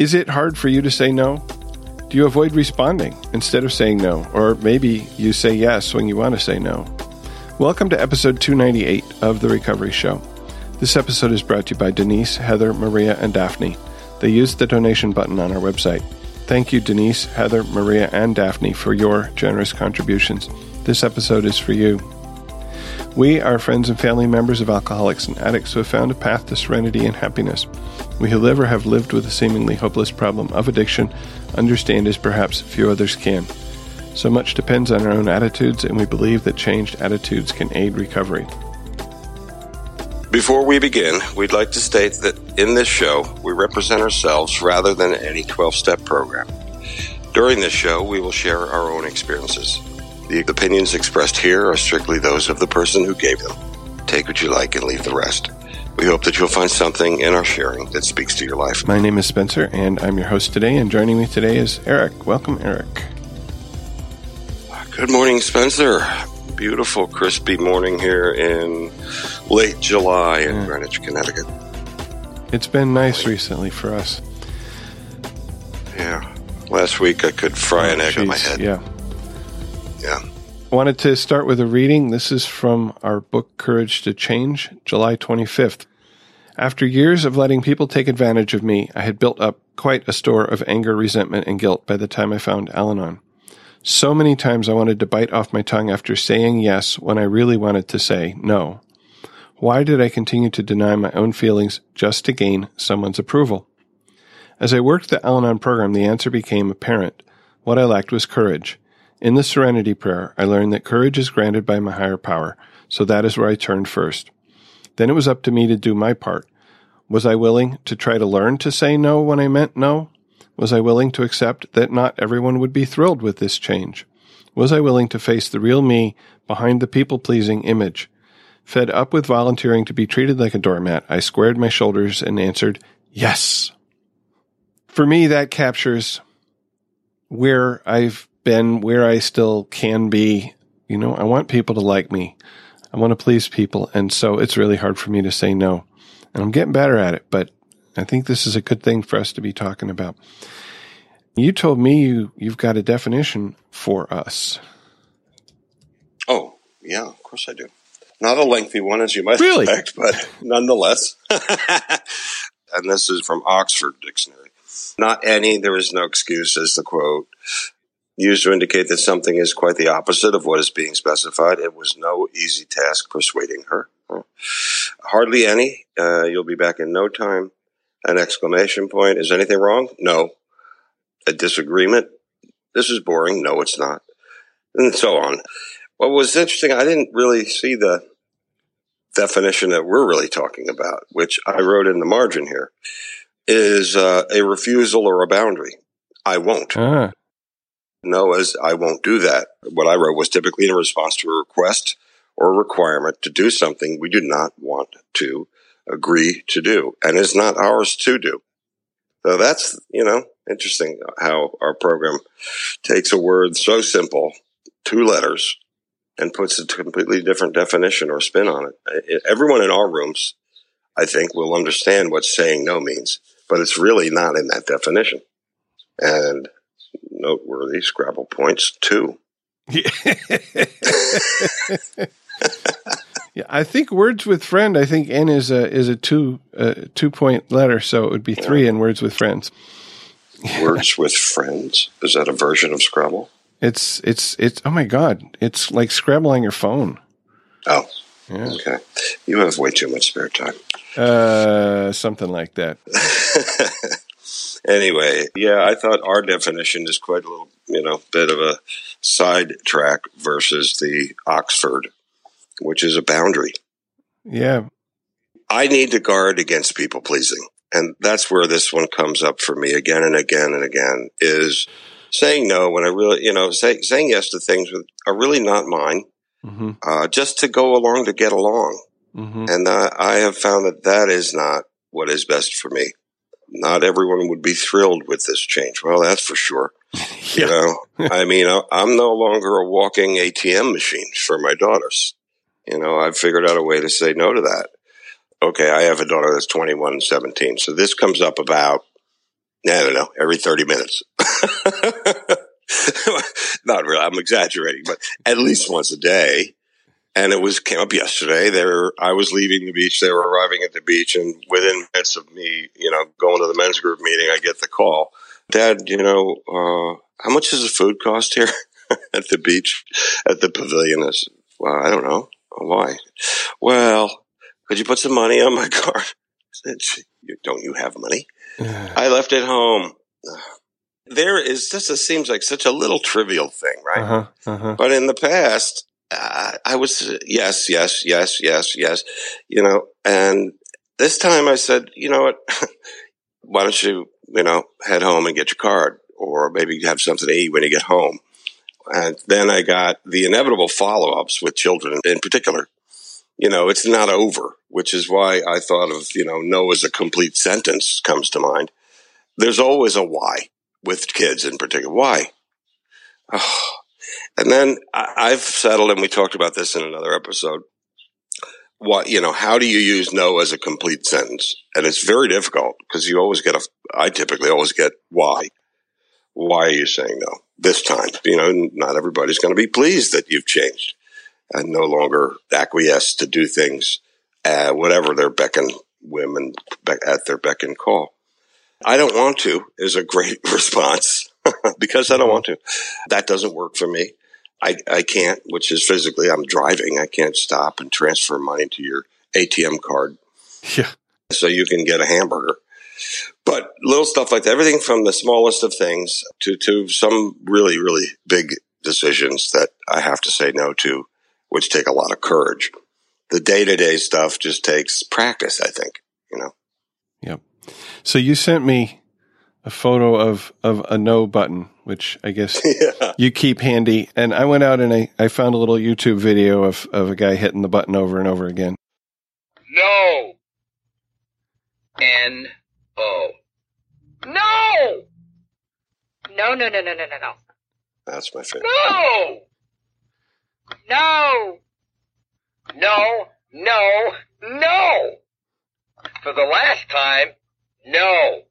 Is it hard for you to say no? Do you avoid responding instead of saying no? Or maybe you say yes when you want to say no? Welcome to episode 298 of The Recovery Show. This episode is brought to you by Denise, Heather, Maria, and Daphne. They used the donation button on our website. Thank you, Denise, Heather, Maria, and Daphne, for your generous contributions. This episode is for you. We are friends and family members of alcoholics and addicts who have found a path to serenity and happiness. We who live or have lived with a seemingly hopeless problem of addiction understand as perhaps few others can. So much depends on our own attitudes, and we believe that changed attitudes can aid recovery. Before we begin, we'd like to state that in this show, we represent ourselves rather than any 12 step program. During this show, we will share our own experiences. The opinions expressed here are strictly those of the person who gave them. Take what you like and leave the rest. We hope that you'll find something in our sharing that speaks to your life. My name is Spencer, and I'm your host today. And joining me today is Eric. Welcome, Eric. Ah, good morning, Spencer. Beautiful, crispy morning here in late July in yeah. Greenwich, Connecticut. It's been nice recently for us. Yeah. Last week I could fry oh, an egg geez. on my head. Yeah. Yeah. I wanted to start with a reading. This is from our book, Courage to Change, July 25th. After years of letting people take advantage of me, I had built up quite a store of anger, resentment, and guilt by the time I found Al Anon. So many times I wanted to bite off my tongue after saying yes when I really wanted to say no. Why did I continue to deny my own feelings just to gain someone's approval? As I worked the Al Anon program, the answer became apparent. What I lacked was courage. In the Serenity Prayer, I learned that courage is granted by my higher power, so that is where I turned first. Then it was up to me to do my part. Was I willing to try to learn to say no when I meant no? Was I willing to accept that not everyone would be thrilled with this change? Was I willing to face the real me behind the people pleasing image? Fed up with volunteering to be treated like a doormat, I squared my shoulders and answered, Yes. For me, that captures where I've been where I still can be. You know, I want people to like me. I want to please people. And so it's really hard for me to say no. And I'm getting better at it, but I think this is a good thing for us to be talking about. You told me you, you've got a definition for us. Oh, yeah, of course I do. Not a lengthy one, as you might really? expect, but nonetheless. and this is from Oxford Dictionary. Not any, there is no excuse, is the quote used to indicate that something is quite the opposite of what is being specified. It was no easy task persuading her. Hardly any. Uh, you'll be back in no time. An exclamation point. Is anything wrong? No. A disagreement? This is boring. No, it's not. And so on. What was interesting, I didn't really see the definition that we're really talking about, which I wrote in the margin here, is uh, a refusal or a boundary. I won't. Ah. No, as I won't do that. What I wrote was typically in response to a request or a requirement to do something we do not want to agree to do and is not ours to do. So that's, you know, interesting how our program takes a word so simple, two letters, and puts a completely different definition or spin on it. Everyone in our rooms, I think, will understand what saying no means, but it's really not in that definition. And noteworthy Scrabble points too. yeah, I think words with friend. I think N is a is a two uh, two point letter, so it would be three yeah. in words with friends. words with friends is that a version of Scrabble? It's it's it's oh my god! It's like Scrabble on your phone. Oh, yeah. okay. You have way too much spare time. Uh, something like that. anyway, yeah, I thought our definition is quite a little, you know, bit of a sidetrack versus the Oxford, which is a boundary. Yeah. I need to guard against people pleasing. And that's where this one comes up for me again and again and again is saying no when I really, you know, say, saying yes to things that are really not mine, mm-hmm. uh, just to go along to get along. Mm-hmm. And uh, I have found that that is not what is best for me not everyone would be thrilled with this change. Well, that's for sure. yeah. You know, I mean, I'm no longer a walking ATM machine for my daughters. You know, I've figured out a way to say no to that. Okay, I have a daughter that's 21 and 17. So this comes up about I don't know, every 30 minutes. Not really, I'm exaggerating, but at least once a day. And it was came up yesterday. There, I was leaving the beach. They were arriving at the beach, and within minutes of me, you know, going to the men's group meeting, I get the call, Dad. You know, uh, how much does the food cost here at the beach, at the pavilion? I said, well, I don't know. Why? Well, could you put some money on my card? I said, don't you have money? I left it home. There is this it seems like such a little trivial thing, right? Uh-huh, uh-huh. But in the past, uh, I was yes, yes, yes, yes, yes, you know. And this time, I said, you know what? Why don't you, you know, head home and get your card, or maybe have something to eat when you get home. And then I got the inevitable follow ups with children in particular. You know, it's not over, which is why I thought of, you know, no as a complete sentence comes to mind. There's always a why with kids in particular. Why? Oh. And then I've settled, and we talked about this in another episode. What, you know, how do you use no as a complete sentence? And it's very difficult because you always get a, I typically always get why. Why are you saying no this time? You know, not everybody's going to be pleased that you've changed and no longer acquiesce to do things, uh, whatever their beck and women at their beck and call. I don't want to is a great response because I don't mm-hmm. want to. That doesn't work for me. I, I can't, which is physically, I'm driving. I can't stop and transfer money to your ATM card. Yeah. So you can get a hamburger. But little stuff like that, everything from the smallest of things to, to some really, really big decisions that I have to say no to, which take a lot of courage. The day to day stuff just takes practice, I think, you know? Yep. So you sent me a photo of, of a no button, which I guess yeah. you keep handy. And I went out and I, I found a little YouTube video of, of a guy hitting the button over and over again. No. N O. No. No, no, no, no, no, no, no. That's my favorite. No. No. No, no, no. For the last time, no.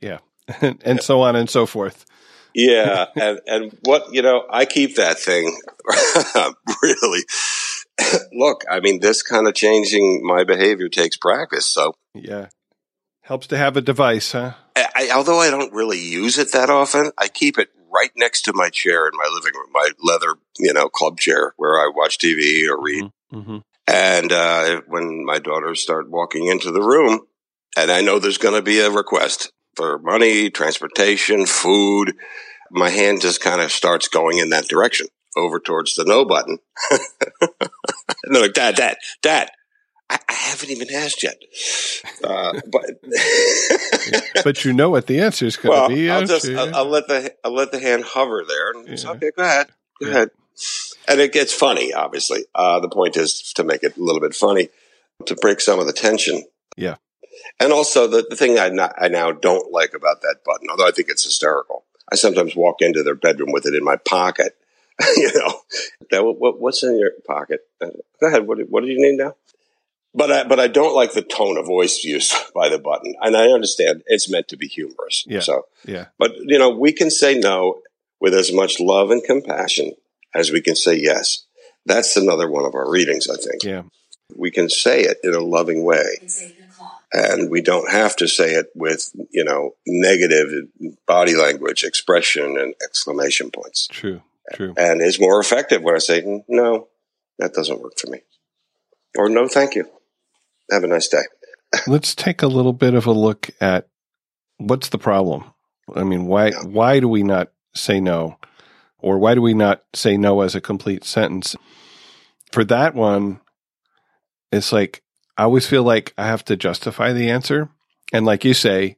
Yeah. and yeah. so on and so forth. Yeah, and and what you know, I keep that thing really. Look, I mean, this kind of changing my behavior takes practice. So yeah, helps to have a device, huh? I, although I don't really use it that often, I keep it right next to my chair in my living room, my leather, you know, club chair where I watch TV or read. Mm-hmm. mm-hmm. And uh, when my daughters start walking into the room, and I know there's going to be a request, for money, transportation, food. My hand just kind of starts going in that direction over towards the no button. and they're like, Dad, Dad, Dad, I, I haven't even asked yet. Uh, but but you know what the answer is going to well, be. I'll just I'll, I'll, let the I'll let the hand hover there, and yeah. okay, go ahead, go yeah. ahead. And it gets funny. Obviously, uh, the point is to make it a little bit funny, to break some of the tension. Yeah. And also the, the thing I, not, I now don't like about that button, although I think it's hysterical. I sometimes walk into their bedroom with it in my pocket. you know, that, what, what's in your pocket? Uh, go ahead. What, what do you need now? But I, but I don't like the tone of voice used by the button. And I understand it's meant to be humorous. Yeah. So, yeah. But, you know, we can say no with as much love and compassion as we can say yes. That's another one of our readings, I think. Yeah. We can say it in a loving way and we don't have to say it with you know negative body language expression and exclamation points. True true. And is more effective when i say no that doesn't work for me. Or no thank you. Have a nice day. Let's take a little bit of a look at what's the problem? I mean why why do we not say no? Or why do we not say no as a complete sentence? For that one it's like I always feel like I have to justify the answer. And like you say,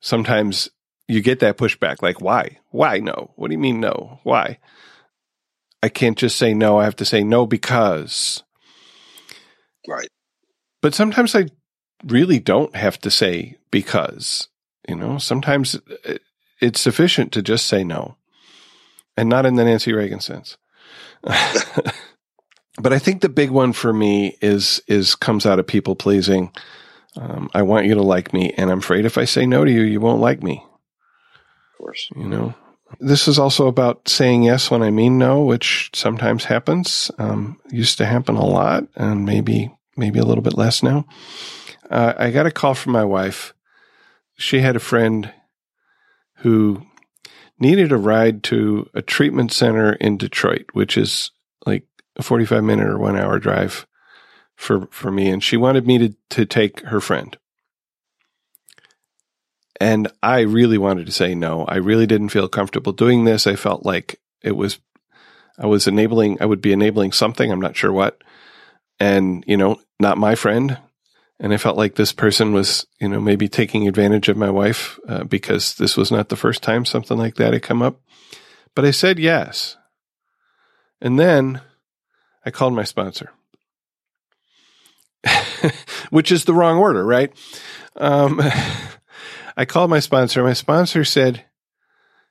sometimes you get that pushback like, why? Why no? What do you mean no? Why? I can't just say no. I have to say no because. Right. But sometimes I really don't have to say because. You know, sometimes uh, it's sufficient to just say no and not in the Nancy Reagan sense. but I think the big one for me is is comes out of people pleasing. Um, I want you to like me, and I'm afraid if I say no to you, you won't like me. Of course. You know, this is also about saying yes when I mean no, which sometimes happens. Um, used to happen a lot, and maybe maybe a little bit less now. Uh, I got a call from my wife. She had a friend who needed a ride to a treatment center in Detroit, which is a 45 minute or one hour drive for, for me. And she wanted me to, to take her friend. And I really wanted to say no. I really didn't feel comfortable doing this. I felt like it was, I was enabling, I would be enabling something. I'm not sure what. And, you know, not my friend. And I felt like this person was, you know, maybe taking advantage of my wife uh, because this was not the first time something like that had come up. But I said yes. And then I called my sponsor, which is the wrong order, right? Um, I called my sponsor. My sponsor said,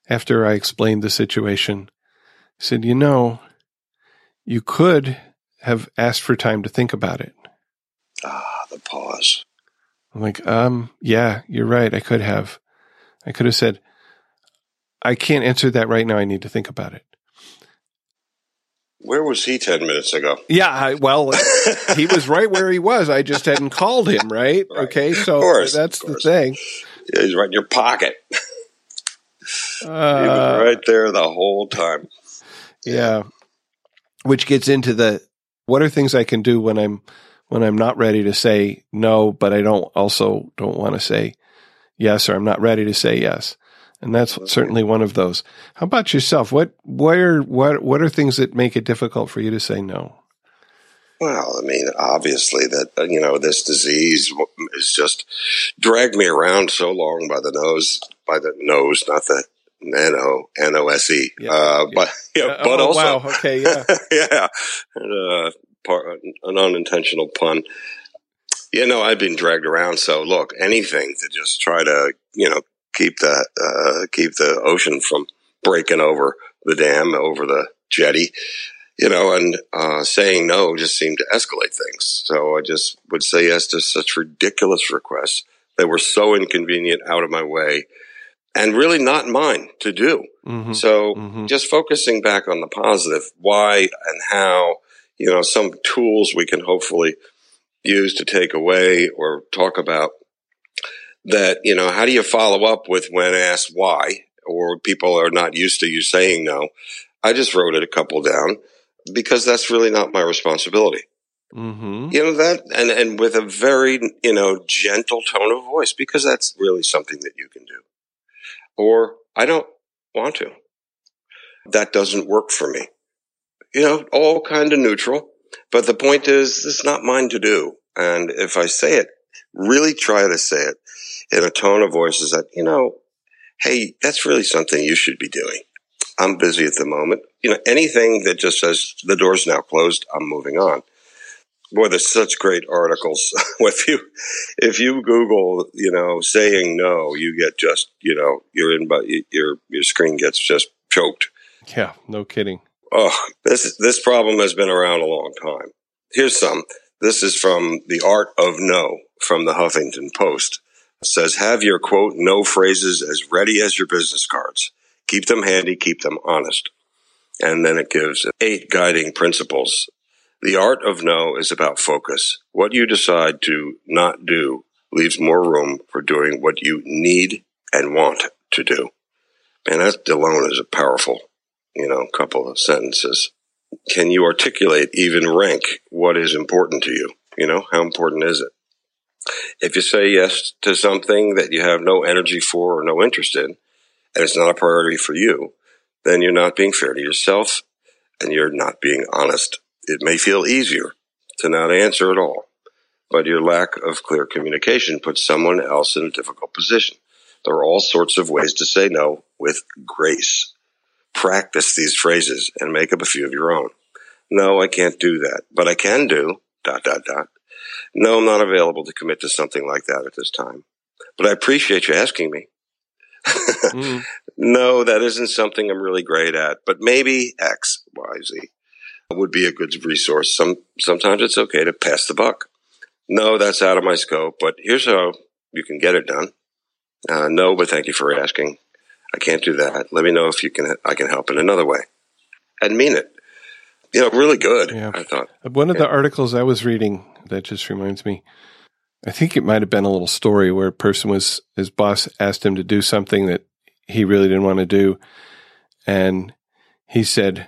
after I explained the situation, said, You know, you could have asked for time to think about it. Ah, the pause. I'm like, um, yeah, you're right. I could have. I could have said, I can't answer that right now. I need to think about it. Where was he 10 minutes ago? Yeah, I, well, he was right where he was. I just hadn't called him, right? Right. Okay, so course, that's the thing. Yeah, He's right in your pocket. he Uh, was right there the whole time. Yeah. Which gets into the what are things I can do when I'm when I'm not ready to say no, but I don't also don't want to say yes or I'm not ready to say yes. And that's certainly one of those. How about yourself? What are what what are things that make it difficult for you to say no? Well, I mean, obviously that uh, you know this disease has just dragged me around so long by the nose, by the nose, not the N O N O S E, Yeah, uh, but yeah, Uh, but oh, also wow, okay, yeah. yeah, and, uh, part, an unintentional pun. You know, I've been dragged around. So look, anything to just try to you know keep the uh, keep the ocean from breaking over the dam, over the jetty. You know, and uh, saying no just seemed to escalate things. So I just would say yes to such ridiculous requests that were so inconvenient, out of my way, and really not mine to do. hmm So hmm just focusing back on the positive, why and how, you know, some tools we can hopefully use to take away or talk about that, you know, how do you follow up with when asked why or people are not used to you saying no? I just wrote it a couple down because that's really not my responsibility. hmm You know that and and with a very, you know, gentle tone of voice because that's really something that you can do. Or I don't want to. That doesn't work for me. You know, all kind of neutral. But the point is, it's not mine to do. And if I say it, really try to say it in a tone of voice is that, you know, hey, that's really something you should be doing. I'm busy at the moment. You know, anything that just says the door's now closed, I'm moving on. Boy, there's such great articles. if you if you Google, you know, saying no, you get just, you know, your in your your screen gets just choked. Yeah, no kidding. Oh, this this problem has been around a long time. Here's some. This is from The Art of No from the Huffington Post. Says, have your quote no phrases as ready as your business cards. Keep them handy, keep them honest. And then it gives eight guiding principles. The art of no is about focus. What you decide to not do leaves more room for doing what you need and want to do. And that alone is a powerful, you know, couple of sentences. Can you articulate, even rank what is important to you? You know, how important is it? If you say yes to something that you have no energy for or no interest in, and it's not a priority for you, then you're not being fair to yourself and you're not being honest. It may feel easier to not answer at all, but your lack of clear communication puts someone else in a difficult position. There are all sorts of ways to say no with grace. Practice these phrases and make up a few of your own. No, I can't do that, but I can do dot dot dot. No, I'm not available to commit to something like that at this time, but I appreciate you asking me. Mm. no, that isn't something I'm really great at, but maybe X, Y, Z would be a good resource. Some, sometimes it's okay to pass the buck. No, that's out of my scope, but here's how you can get it done. Uh, no, but thank you for asking. I can't do that. Let me know if you can. I can help in another way, and mean it. You know, really good. Yeah. I thought. One of the articles I was reading that just reminds me. I think it might have been a little story where a person was his boss asked him to do something that he really didn't want to do, and he said,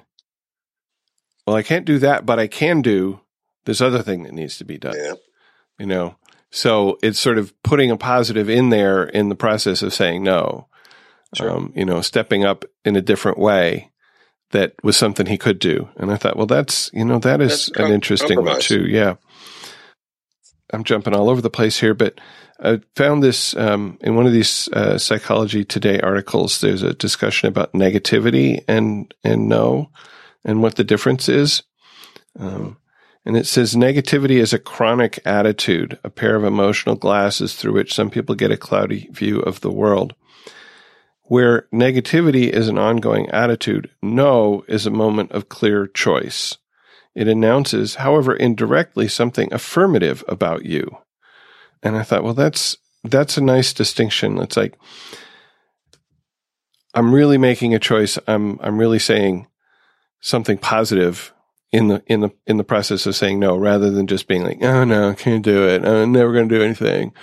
"Well, I can't do that, but I can do this other thing that needs to be done." Yeah. You know, so it's sort of putting a positive in there in the process of saying no. Sure. Um, you know, stepping up in a different way that was something he could do. And I thought, well, that's, you know, that is That's an com- interesting one too. Yeah. I'm jumping all over the place here, but I found this um, in one of these uh, Psychology Today articles. There's a discussion about negativity and and no, and what the difference is. Um, and it says negativity is a chronic attitude, a pair of emotional glasses through which some people get a cloudy view of the world. Where negativity is an ongoing attitude, no is a moment of clear choice. It announces, however, indirectly something affirmative about you. And I thought, well, that's that's a nice distinction. It's like I'm really making a choice. I'm I'm really saying something positive in the in the in the process of saying no, rather than just being like, oh no, can't do it. I'm never going to do anything,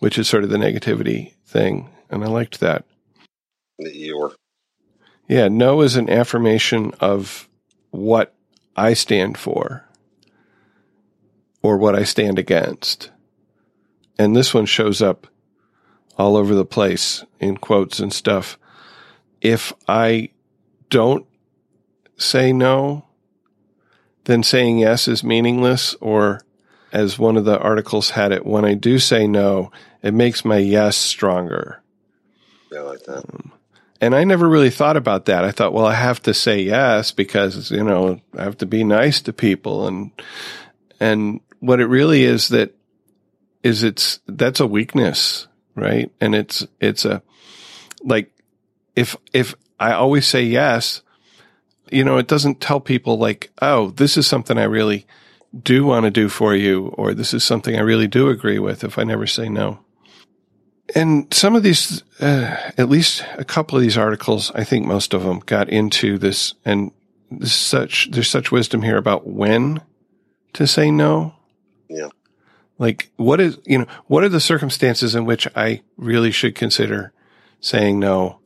which is sort of the negativity thing. And I liked that. That you were. Yeah, no is an affirmation of what I stand for or what I stand against. And this one shows up all over the place in quotes and stuff. If I don't say no, then saying yes is meaningless. Or, as one of the articles had it, when I do say no, it makes my yes stronger. Yeah, I like that. Um, And I never really thought about that. I thought, well, I have to say yes because, you know, I have to be nice to people. And, and what it really is that is it's, that's a weakness, right? And it's, it's a, like, if, if I always say yes, you know, it doesn't tell people like, oh, this is something I really do want to do for you, or this is something I really do agree with if I never say no. And some of these, uh, at least a couple of these articles, I think most of them got into this, and there's such there's such wisdom here about when to say no. Yeah. Like what is you know what are the circumstances in which I really should consider saying no?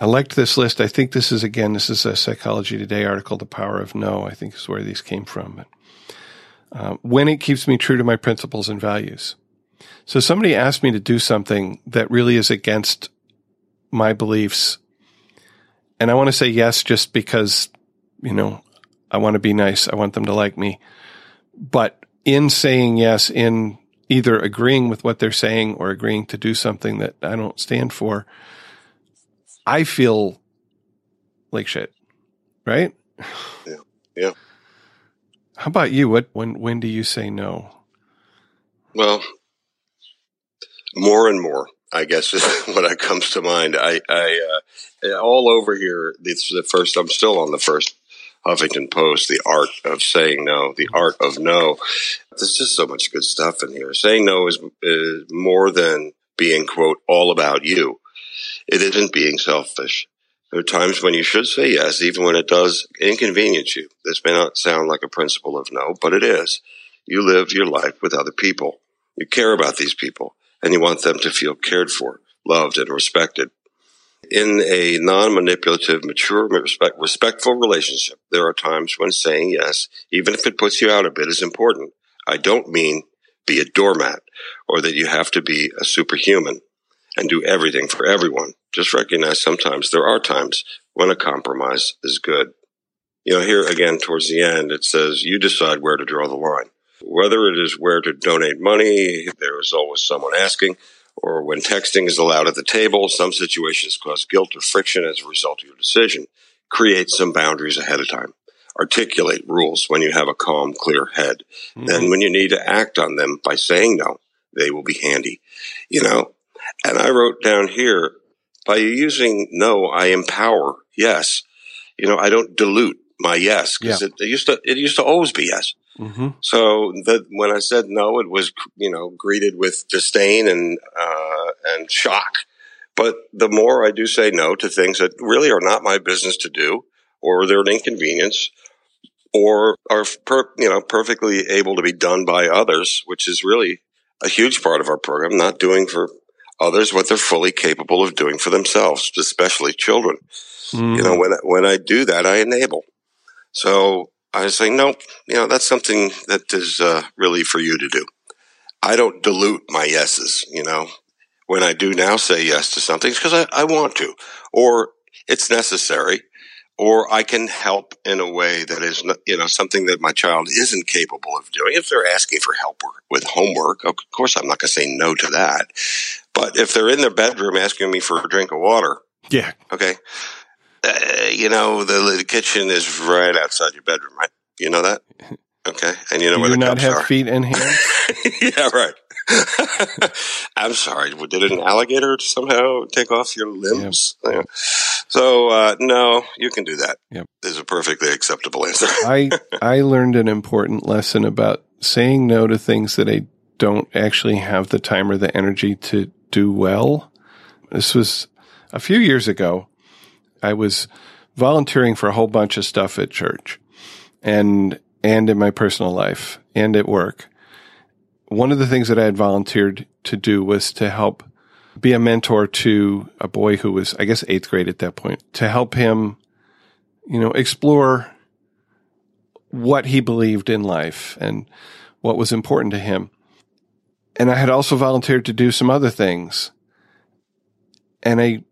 I liked this list. I think this is again this is a Psychology Today article, "The Power of No." I think is where these came from. But uh, when it keeps me true to my principles and values. So somebody asked me to do something that really is against my beliefs. And I want to say yes just because, you know, I want to be nice. I want them to like me. But in saying yes, in either agreeing with what they're saying or agreeing to do something that I don't stand for, I feel like shit. Right? Yeah. Yeah. How about you? What when when do you say no? Well, more and more, I guess, is what comes to mind. I, I, uh, all over here. This is the first. I'm still on the first Huffington Post. The art of saying no. The art of no. There's just so much good stuff in here. Saying no is, is more than being quote all about you. It isn't being selfish. There are times when you should say yes, even when it does inconvenience you. This may not sound like a principle of no, but it is. You live your life with other people. You care about these people and you want them to feel cared for, loved, and respected. In a non-manipulative, mature, respect, respectful relationship, there are times when saying yes, even if it puts you out a bit, is important. I don't mean be a doormat or that you have to be a superhuman and do everything for everyone. Just recognize sometimes there are times when a compromise is good. You know, here again towards the end, it says you decide where to draw the line. Whether it is where to donate money, there is always someone asking, or when texting is allowed at the table, some situations cause guilt or friction as a result of your decision. Create some boundaries ahead of time. Articulate rules when you have a calm, clear head. Mm-hmm. Then when you need to act on them by saying no, they will be handy. You know, and I wrote down here, by using no, I empower yes. You know, I don't dilute my yes because Yeah. it, it used to, it used to always be yes. Mm-hmm. So that when I said no, it was you know greeted with disdain and uh, and shock. But the more I do say no to things that really are not my business to do, or they're an inconvenience, or are per, you know perfectly able to be done by others, which is really a huge part of our program. Not doing for others what they're fully capable of doing for themselves, especially children. Mm. You know, when when I do that, I enable. So I was saying, no, you know, that's something that is uh, really for you to do. I don't dilute my yeses. You know, when I do now say yes to something, it's because I, I want to, or it's necessary, or I can help in a way that is, you know, something that my child isn't capable of doing. If they're asking for help with homework, of course, I'm not going to say no to that. But if they're in their bedroom asking me for a drink of water, yeah, okay, uh, you know, the, the kitchen is right outside your bedroom, right? You know that? Okay, and you know Do where you the not cups have are. feet and hands? yeah, right. I'm sorry. Did an alligator somehow take off your limbs? Yep. So uh, no, you can do that. Yep. Is a perfectly acceptable answer. I I learned an important lesson about saying no to things that I don't actually have the time or the energy to do well. This was a few years ago. I was volunteering for a whole bunch of stuff at church and and in my personal life and at work one of the things that I had volunteered to do was to help be a mentor to a boy who was, I guess, eighth grade at that point, to help him, you know, explore what he believed in life and what was important to him. And I had also volunteered to do some other things. And I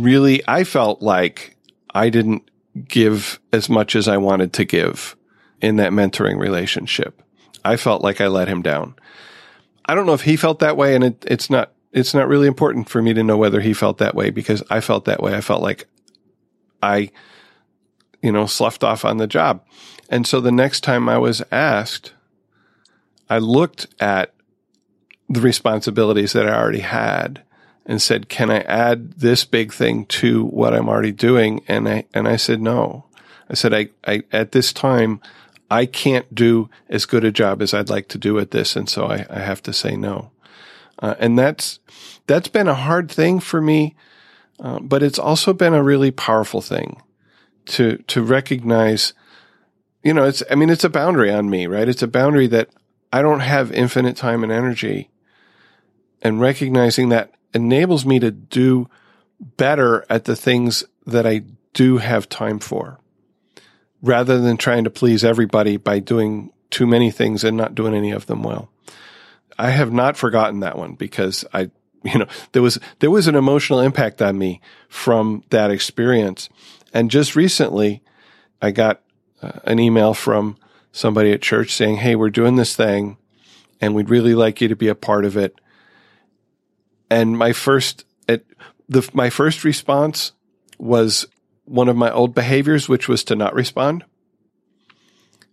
really, I felt like I didn't give as much as I wanted to give in that mentoring relationship. I felt like I let him down. I don't know if he felt that way, and it, it's not it's not really important for me to know whether he felt that way because I felt that way. I felt like I, you know, sloughed off on the job. And so the next time I was asked, I looked at the responsibilities that I already had and said, "Can I add this big thing to what I'm already doing?" And I and I said no. I said, "I, I at this time." I can't do as good a job as I'd like to do at this, and so I, I have to say no. Uh, and that's that's been a hard thing for me, uh, but it's also been a really powerful thing to to recognize. You know, it's I mean, it's a boundary on me, right? It's a boundary that I don't have infinite time and energy, and recognizing that enables me to do better at the things that I do have time for rather than trying to please everybody by doing too many things and not doing any of them well. I have not forgotten that one because I, you know, there was, there was an emotional impact on me from that experience. And just recently I got uh, an email from somebody at church saying, Hey, we're doing this thing and we'd really like you to be a part of it. And my first, it, the, my first response was one of my old behaviors, which was to not respond.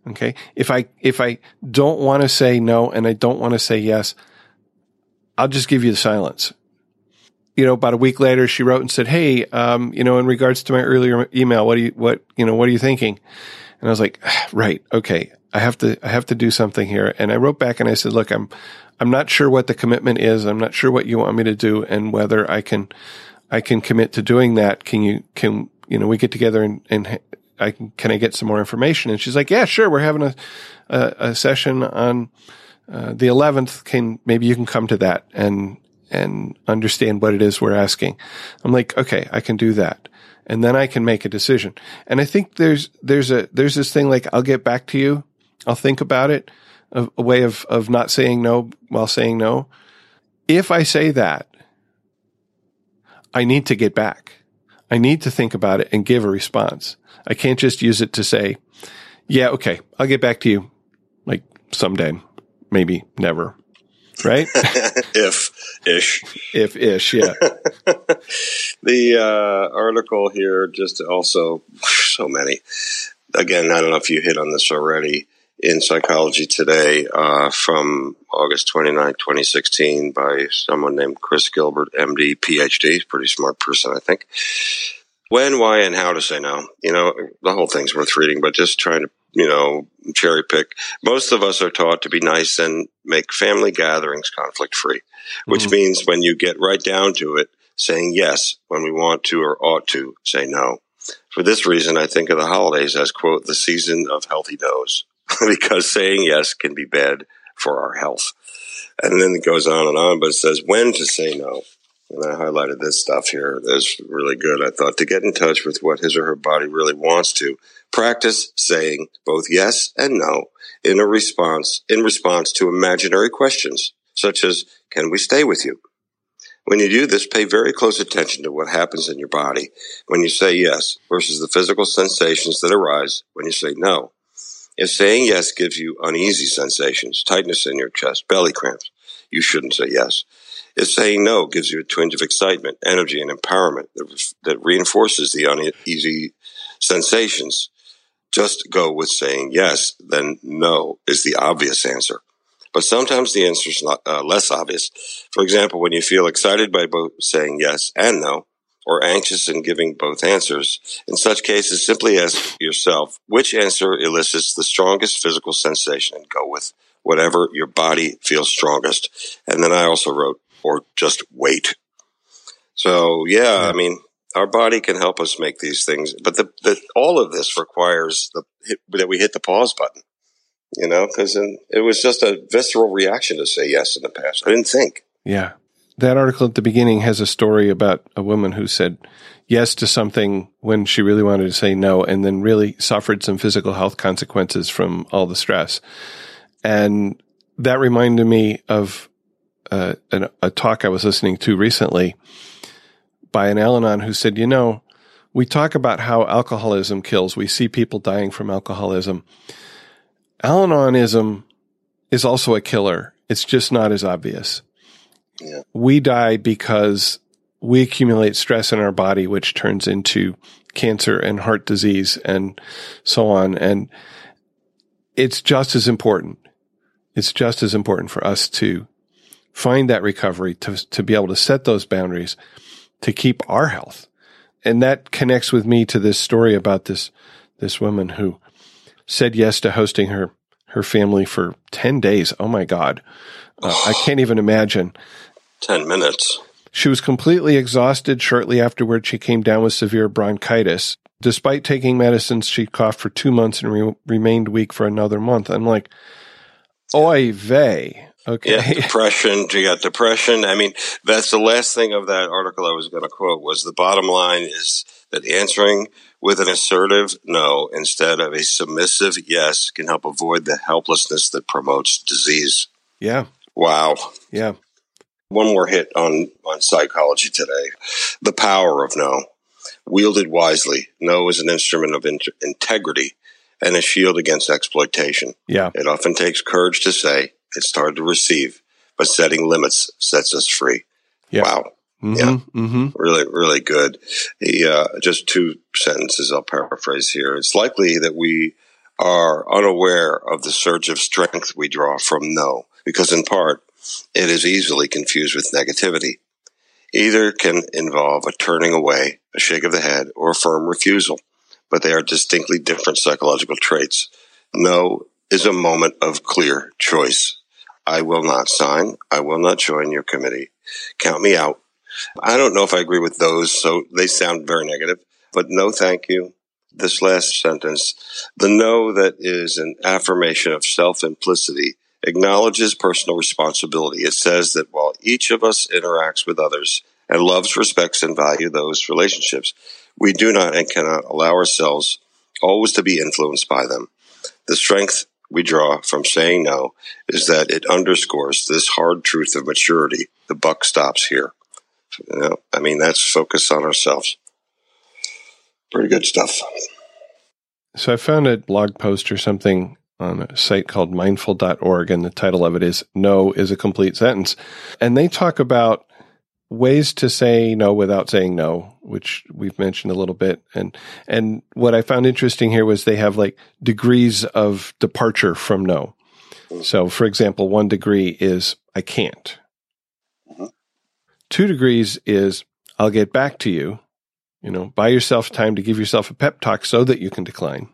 Okay. If I, if I don't want to say no and I don't want to say yes, I'll just give you the silence. You know, about a week later, she wrote and said, Hey, um, you know, in regards to my earlier email, what do you, what, you know, what are you thinking? And I was like, right. Okay. I have to, I have to do something here. And I wrote back and I said, look, I'm, I'm not sure what the commitment is. I'm not sure what you want me to do and whether I can, I can commit to doing that. Can you, can, you know, we get together and, and I can, can I get some more information? And she's like, yeah, sure. We're having a, a, a session on uh, the 11th. Can, maybe you can come to that and, and understand what it is we're asking. I'm like, okay, I can do that. And then I can make a decision. And I think there's, there's a, there's this thing like, I'll get back to you. I'll think about it. A, a way of, of not saying no while saying no. If I say that, I need to get back. I need to think about it and give a response. I can't just use it to say, yeah, okay, I'll get back to you like someday, maybe never. Right? if ish. If ish, yeah. the uh, article here, just also so many. Again, I don't know if you hit on this already in Psychology Today uh, from August 29, 2016, by someone named Chris Gilbert, MD, PhD, pretty smart person, I think. When, why, and how to say no. You know, the whole thing's worth reading, but just trying to, you know, cherry pick. Most of us are taught to be nice and make family gatherings conflict free, which mm-hmm. means when you get right down to it, saying yes when we want to or ought to say no. For this reason, I think of the holidays as, quote, the season of healthy no's, because saying yes can be bad for our health. And then it goes on and on, but it says when to say no. And I highlighted this stuff here. That's really good. I thought to get in touch with what his or her body really wants to practice saying both yes and no in a response, in response to imaginary questions, such as, can we stay with you? When you do this, pay very close attention to what happens in your body when you say yes versus the physical sensations that arise when you say no. If saying yes gives you uneasy sensations, tightness in your chest, belly cramps, you shouldn't say yes. If saying no gives you a twinge of excitement, energy, and empowerment that, that reinforces the uneasy sensations, just go with saying yes, then no is the obvious answer. But sometimes the answer is not, uh, less obvious. For example, when you feel excited by both saying yes and no, or anxious in giving both answers, in such cases, simply ask yourself which answer elicits the strongest physical sensation and go with whatever your body feels strongest. And then I also wrote, or just wait. So yeah, I mean, our body can help us make these things, but the, the all of this requires the, that we hit the pause button. You know, because it was just a visceral reaction to say yes in the past. I didn't think. Yeah, that article at the beginning has a story about a woman who said yes to something when she really wanted to say no, and then really suffered some physical health consequences from all the stress. And that reminded me of uh, an, a talk I was listening to recently by an Al who said, you know, we talk about how alcoholism kills. We see people dying from alcoholism. Al Anonism is also a killer. It's just not as obvious. We die because we accumulate stress in our body, which turns into cancer and heart disease and so on. And it's just as important. It's just as important for us to find that recovery, to, to be able to set those boundaries, to keep our health. And that connects with me to this story about this, this woman who said yes to hosting her, her family for 10 days. Oh my God. Uh, I can't even imagine. 10 minutes. She was completely exhausted shortly afterward. She came down with severe bronchitis. Despite taking medicines, she coughed for two months and re- remained weak for another month. I'm like, oy vey. Okay. Yeah, depression. You got depression. I mean, that's the last thing of that article I was going to quote was the bottom line is that answering with an assertive no instead of a submissive yes can help avoid the helplessness that promotes disease. Yeah. Wow. Yeah. One more hit on, on psychology today. The power of no. Wielded wisely, no is an instrument of in- integrity and a shield against exploitation. Yeah. It often takes courage to say, it's hard to receive, but setting limits sets us free. Yeah. Wow. Mm-hmm, Yeah. Mm-hmm. Really, really good. He, uh, just two sentences I'll paraphrase here. It's likely that we are unaware of the surge of strength we draw from no, because in part, it is easily confused with negativity. Either can involve a turning away, a shake of the head, or a firm refusal, but they are distinctly different psychological traits. No is a moment of clear choice. I will not sign. I will not join your committee. Count me out. I don't know if I agree with those, so they sound very negative, but no thank you. This last sentence, the no that is an affirmation of self implicity acknowledges personal responsibility. It says that while each of us interacts with others and loves, respects, and value those relationships, we do not and cannot allow ourselves always to be influenced by them. The strength we draw from saying no is that it underscores this hard truth of maturity. The buck stops here. You know, I mean, that's focus on ourselves. Pretty good stuff. So I found a blog post or something on a site called mindful.org, and the title of it is No is a Complete Sentence. And they talk about ways to say no without saying no, which we've mentioned a little bit. And and what I found interesting here was they have like degrees of departure from no. So for example, one degree is I can't. Two degrees is I'll get back to you. You know, buy yourself time to give yourself a pep talk so that you can decline.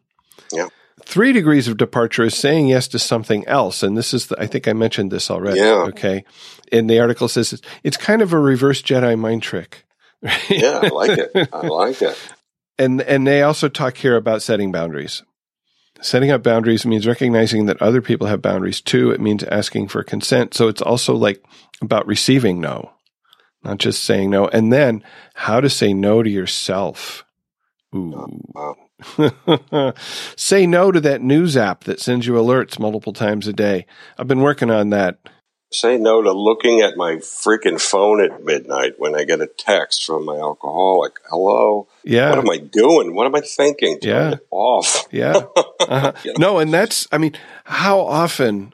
Yeah. Three degrees of departure is saying yes to something else. And this is, the, I think I mentioned this already. Yeah. Okay. And the article says it's, it's kind of a reverse Jedi mind trick. Yeah, I like it. I like it. And and they also talk here about setting boundaries. Setting up boundaries means recognizing that other people have boundaries too. It means asking for consent. So it's also like about receiving no, not just saying no. And then how to say no to yourself. Oh, Ooh. Wow. say no to that news app that sends you alerts multiple times a day. I've been working on that. Say no to looking at my freaking phone at midnight when I get a text from my alcoholic. Hello? Yeah. What am I doing? What am I thinking? Turn Yeah. off. Yeah. Uh-huh. You know? No, and that's, I mean, how often,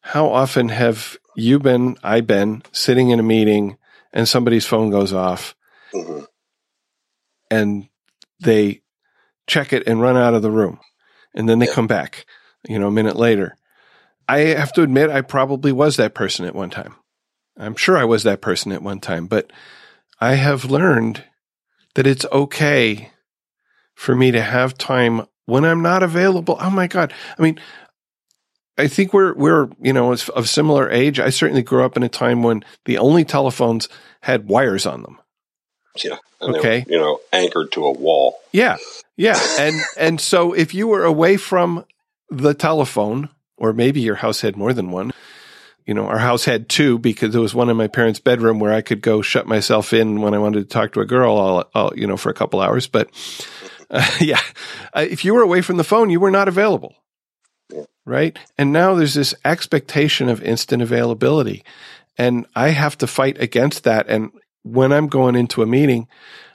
how often have you been, I been sitting in a meeting and somebody's phone goes off Mhm. and they check it and run out of the room and then they Yeah. come back, you know, a minute later. I have to admit, I probably was that person at one time. I'm sure I was that person at one time, but I have learned that it's okay for me to have time when I'm not available. Oh my God. I mean, I think we're, we're, you know, of similar age. I certainly grew up in a time when the only telephones had wires on them. Yeah. Okay. were, you know, anchored to a wall. Yeah. Yeah. And, and so if you were away from the telephone, or maybe your house had more than one, you know, our house had two because there was one in my parents' bedroom where I could go shut myself in when I wanted to talk to a girl, all, all you know, for a couple hours. But uh, yeah, uh, if you were away from the phone, you were not available. Yeah. Right. And now there's this expectation of instant availability. And I have to fight against that. And when I'm going into a meeting,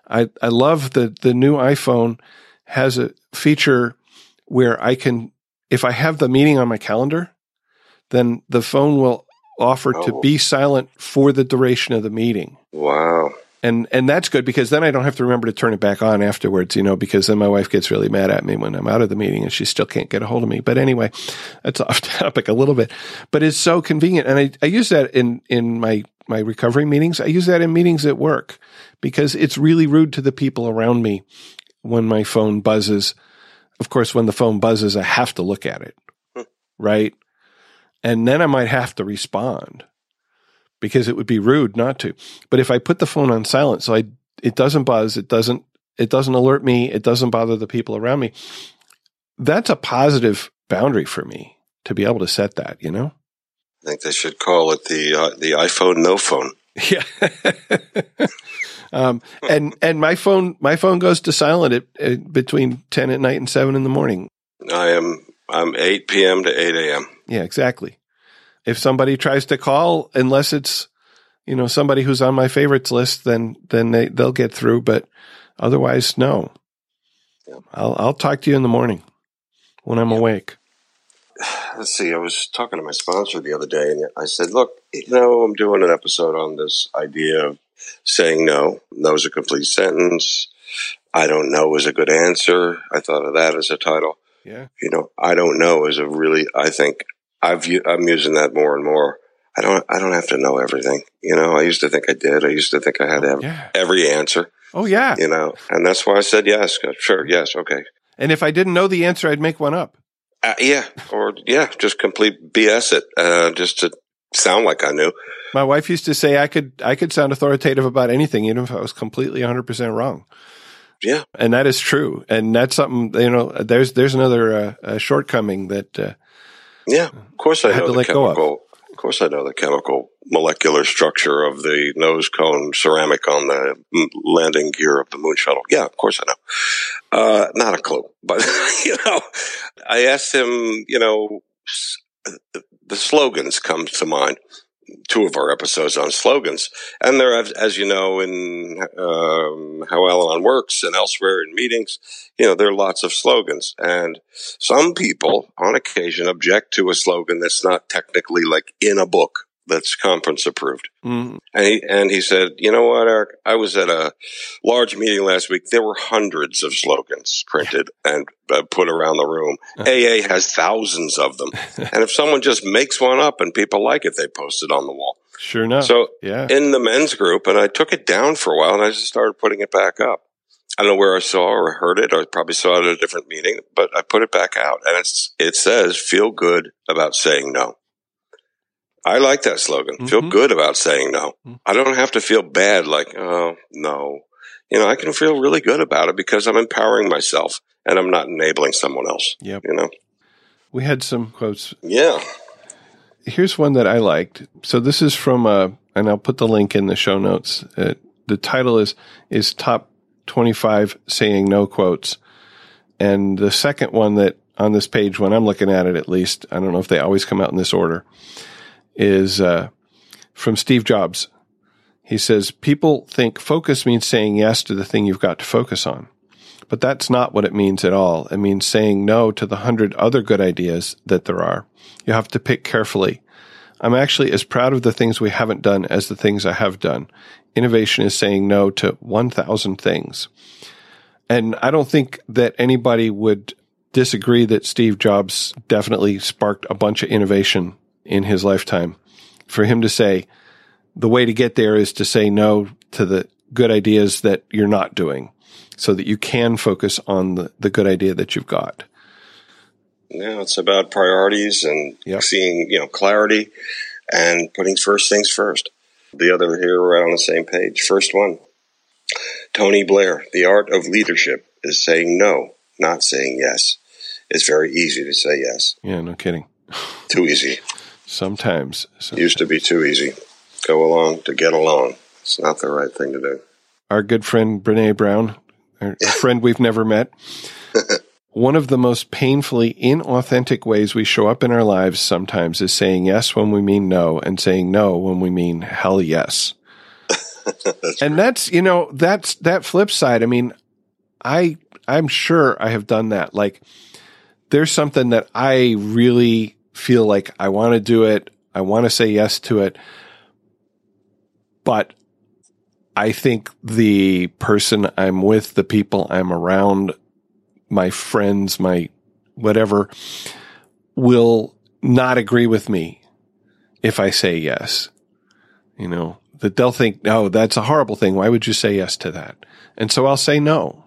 I, I love the, the new iPhone has a feature where I can, if I have the meeting on my calendar, then the phone will offer to Oh. be silent for the duration of the meeting. Wow. And and that's good because then I don't have to remember to turn it back on afterwards, you know, because then my wife gets really mad at me when I'm out of the meeting and she still can't get a hold of me. But anyway, that's off topic a little bit. But it's so convenient. And I, I use that in, in my my recovery meetings. I use that in meetings at work because it's really rude to the people around me when my phone buzzes. Of course, when the phone buzzes, I have to look at it. Right. And then I might have to respond because it would be rude not to. But if I put the phone on silent, so I it doesn't buzz, it doesn't it doesn't alert me, it doesn't bother the people around me. That's a positive boundary for me to be able to set that, you know? I think they should call it the uh, the iPhone no phone. Yeah. um, and and my phone my phone goes to silent at, at between ten at night and seven in the morning. I am I'm 8 p.m. to 8 a.m. Yeah, exactly. If somebody tries to call, unless it's you know somebody who's on my favorites list, then then they they'll get through. But otherwise, no. Yeah. I'll I'll talk to you in the morning when I'm awake. Let's see. I was talking to my sponsor the other day, and I said, "Look, you know, I'm doing an episode on this idea of saying no. No is a complete sentence. I don't know is a good answer. I thought of that as a title. Yeah. You know, I don't know is a really. I think I've I'm using that more and more. I don't I don't have to know everything. You know, I used to think I did. I used to think I had to have Yeah. every answer. Oh yeah. You know, and that's why I said yes. Sure, yes, okay. And if I didn't know the answer, I'd make one up. Uh, yeah, or yeah, just complete BS it, uh, just to sound like I knew. My wife used to say I could I could sound authoritative about anything, even if I was completely 100 percent wrong. Yeah, and that is true. And that's something you know. There's there's another uh, uh, shortcoming that uh, yeah. Of course, I, I had to let go of. Of course, I know the chemical molecular structure of the nose cone ceramic on the landing gear of the moon shuttle. Yeah, of course I know. Uh, not a clue, but you know, I asked him. You know, the slogans come to mind. Two of our episodes on slogans, and there, as, you know, in um, how Al-Anon works and elsewhere in meetings, you know, there are lots of slogans, and some people, on occasion, object to a slogan that's not technically like in a book that's conference approved. mm, And he, and he said, you know what, Eric, I was at a large meeting last week. There were hundreds of slogans printed and uh, put around the room. AA has thousands of them. and if someone just makes one up and people like it, they post it on the wall. sure enough, So yeah, in the men's group, and I took it down for a while and I just started putting it back up. I don't know where I saw or heard it, or I probably saw it at a different meeting, but I put it back out and it's, it says, feel good about saying no. I like that slogan. Feel Mhm. good about saying no. Mhm. I don't have to feel bad like, oh, no. You know, I can feel really good about it because I'm empowering myself and I'm not enabling someone else. Yep. You know? We had some quotes. Yeah. Here's one that I liked. So this is from uh and I'll put the link in the show notes. Uh, the title is is top 25 saying no quotes. And the second one that on this page when I'm looking at it at least, I don't know if they always come out in this order, is uh, from Steve Jobs. He says, People think focus means saying yes to the thing you've got to focus on. But that's not what it means at all. It means saying no to the hundred other good ideas that there are. You have to pick carefully. I'm actually as proud of the things we haven't done as the things I have done. Innovation is saying no to 1,000 things. And I don't think that anybody would disagree that Steve Jobs definitely sparked a bunch of innovation in his lifetime. For him to say the way to get there is to say no to the good ideas that you're not doing so that you can focus on the, the good idea that you've got. Yeah, it's about priorities and Yep. seeing, you know, clarity and putting first things first. The other here, right on the same page. First one Tony Blair, The Art of Leadership is saying no, not saying yes. It's very easy to say yes. Yeah, no kidding. Too easy. Sometimes. So Used to be too easy. Go along to get along. It's not the right thing to do. our good friend Brene Brown, a friend we've never met. One of the most painfully inauthentic ways we show up in our lives sometimes is saying yes when we mean no and saying no when we mean hell yes. and that's, you know, that's that flip side. I mean, I I'm sure I have done that. Like there's something that I really feel like I want to do it. I want to say yes to it. But I think the person I'm with, the people I'm around, my friends, my whatever, will not agree with me if I say yes. You know, that they'll think, no, that's a horrible thing. Why would you say yes to that? And so I'll say no.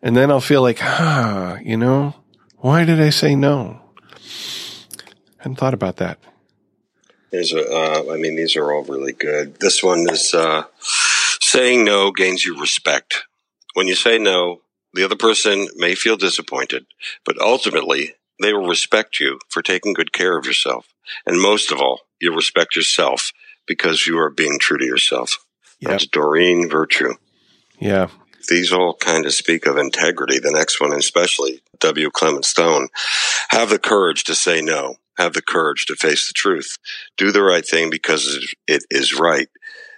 And then I'll feel like, ah, you know, why did I say no? Hadn't thought about that. There's a, uh, I mean, these are all really good. This one is uh, saying no gains you respect. When you say no, the other person may feel disappointed, but ultimately they will respect you for taking good care of yourself. And most of all, you'll respect yourself because you are being true to yourself. Yep. That's Doreen Virtue. Yeah. These all kind of speak of integrity. The next one, especially W. Clement Stone, have the courage to say no. Have the courage to face the truth. Do the right thing because it is right.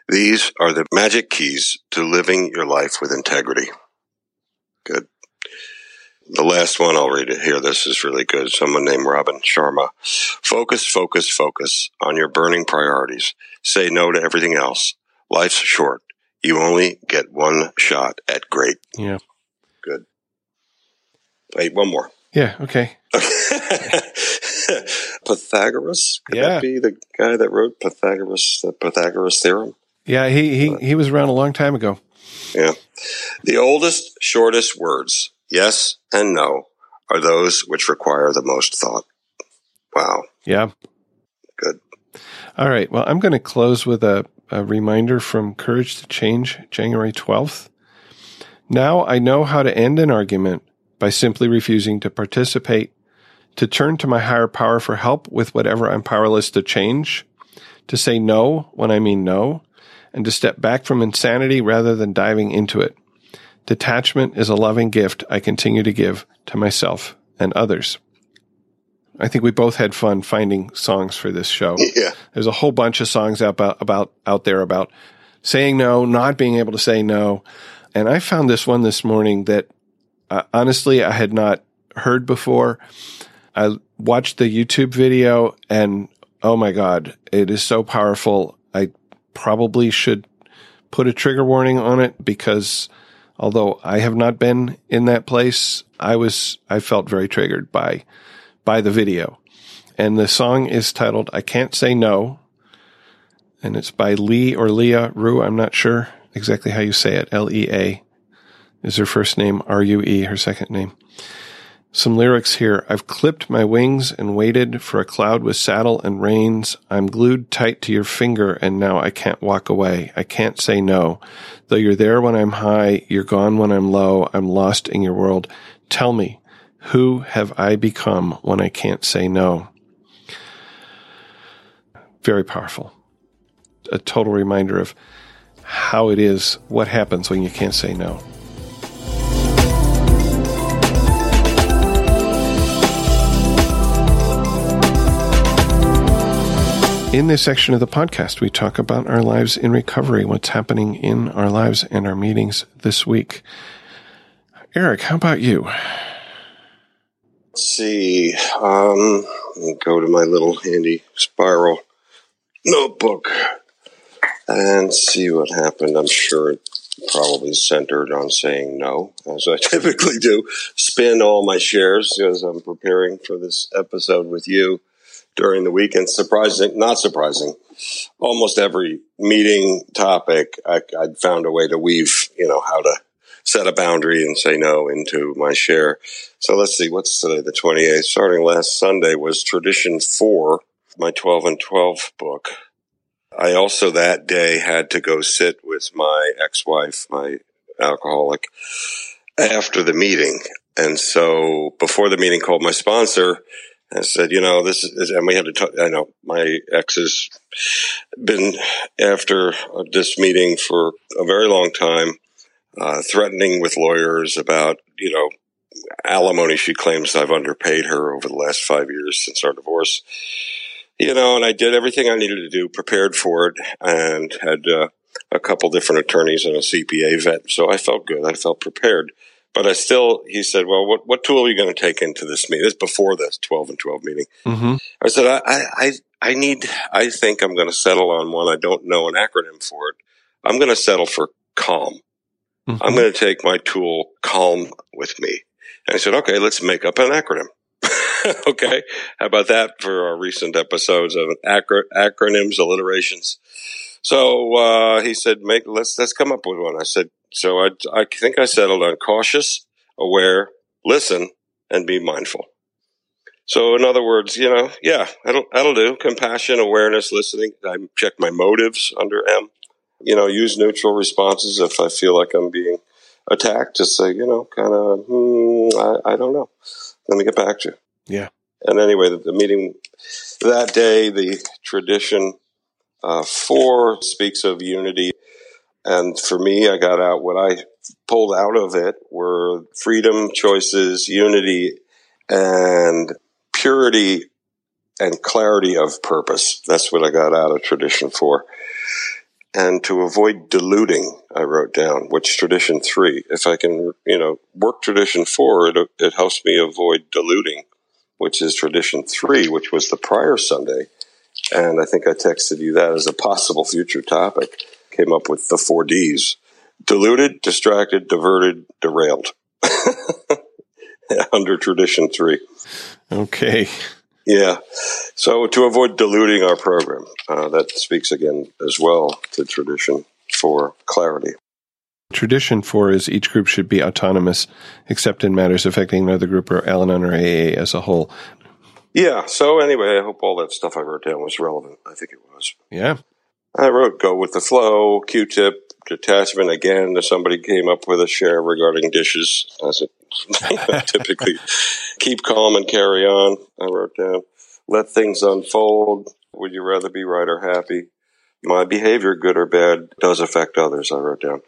These are the magic keys to living your life with integrity. Good. The last one I'll read it here. This is really good. Someone named Robin Sharma. Focus, focus, focus on your burning priorities. Say no to everything else. Life's short. You only get one shot at great. Yeah. Good. Wait, one more. Yeah. Okay. Pythagoras? Could Yeah. that be the guy that wrote Pythagoras, the Pythagoras theorem? Yeah. He, he, he was around a long time ago. Yeah. The oldest, shortest words, yes and no, are those which require the most thought. Wow. Yeah. Good. All right. Well, I'm going to close with a, a reminder from Courage to Change, January 12th. Now I know how to end an argument by simply refusing to participate, to turn to my higher power for help with whatever I'm powerless to change, to say no when I mean no, and to step back from insanity rather than diving into it. Detachment is a loving gift I continue to give to myself and others. I think we both had fun finding songs for this show. Yeah. There's a whole bunch of songs out about, about out there about saying no, not being able to say no. And I found this one this morning that uh, honestly I had not heard before. I watched the YouTube video and oh my God, it is so powerful. I probably should put a trigger warning on it because although I have not been in that place, I was, I felt very triggered by, by the video. And the song is titled I Can't Say No. And it's by Lee or Leah Rue. I'm not sure exactly how you say it. L E A is her first name, R U E, her second name. Some lyrics here. I've clipped my wings and waited for a cloud with saddle and reins. I'm glued tight to your finger and now I can't walk away. I can't say no. Though you're there when I'm high, you're gone when I'm low. I'm lost in your world. Tell me, who have I become when I can't say no? Very powerful. A total reminder of how it is, what happens when you can't say no. In this section of the podcast, we talk about our lives in recovery, what's happening in our lives and our meetings this week. Eric, how about you? Let's see. Um, go to my little handy spiral notebook and see what happened. I'm sure it probably centered on saying no, as I typically do. Spin all my shares as I'm preparing for this episode with you during the week. And Surprising, not surprising. Almost every meeting topic, I, would found a way to weave, you know, how to set a boundary and say no into my share. So let's see, what's today, the 28th? Starting last Sunday was Tradition 4, my 12 and 12 book. I also that day had to go sit with my ex-wife, my alcoholic, after the meeting. And so before the meeting called my sponsor I said, you know, this is, and we had to talk. I know my ex has been after this meeting for a very long time, uh, threatening with lawyers about, you know, alimony. She claims I've underpaid her over the last five years since our divorce. You know, and I did everything I needed to do, prepared for it, and had uh, a couple different attorneys and a CPA vet. So I felt good. I felt prepared. But I still, he said, well, what, what tool are you going to take into this meeting? This before the 12 and 12 meeting. Mm-hmm. I said, I, I, I need, I think I'm going to settle on one. I don't know an acronym for it. I'm going to settle for calm. Mm-hmm. I'm going to take my tool calm with me. And I said, okay, let's make up an acronym. okay. How about that for our recent episodes of acro- acronyms, alliterations? So, uh, he said, make, let's, let's come up with one. I said, so I, I think I settled on cautious, aware, listen, and be mindful. So in other words, you know, yeah, that'll, that'll do. Compassion, awareness, listening. I check my motives under M. You know, use neutral responses if I feel like I'm being attacked. Just say, you know, kind of, hmm, I, I don't know. Let me get back to you. Yeah. And anyway, the, the meeting that day, the tradition uh, four speaks of unity and for me, I got out what I pulled out of it were freedom, choices, unity, and purity and clarity of purpose. That's what I got out of tradition four. And to avoid diluting, I wrote down, which tradition three, if I can, you know, work tradition four, it, it helps me avoid diluting, which is tradition three, which was the prior Sunday. And I think I texted you that as a possible future topic came up with the four Ds diluted, distracted, diverted, derailed. Under tradition three. Okay. Yeah. So to avoid diluting our program, uh, that speaks again as well to tradition for clarity. Tradition four is each group should be autonomous, except in matters affecting another group or Al Anon or AA as a whole. Yeah. So anyway, I hope all that stuff I wrote down was relevant. I think it was. Yeah. I wrote go with the flow, Q-tip, detachment again. Somebody came up with a share regarding dishes, as it typically keep calm and carry on. I wrote down let things unfold. Would you rather be right or happy? My behavior, good or bad, does affect others. I wrote down,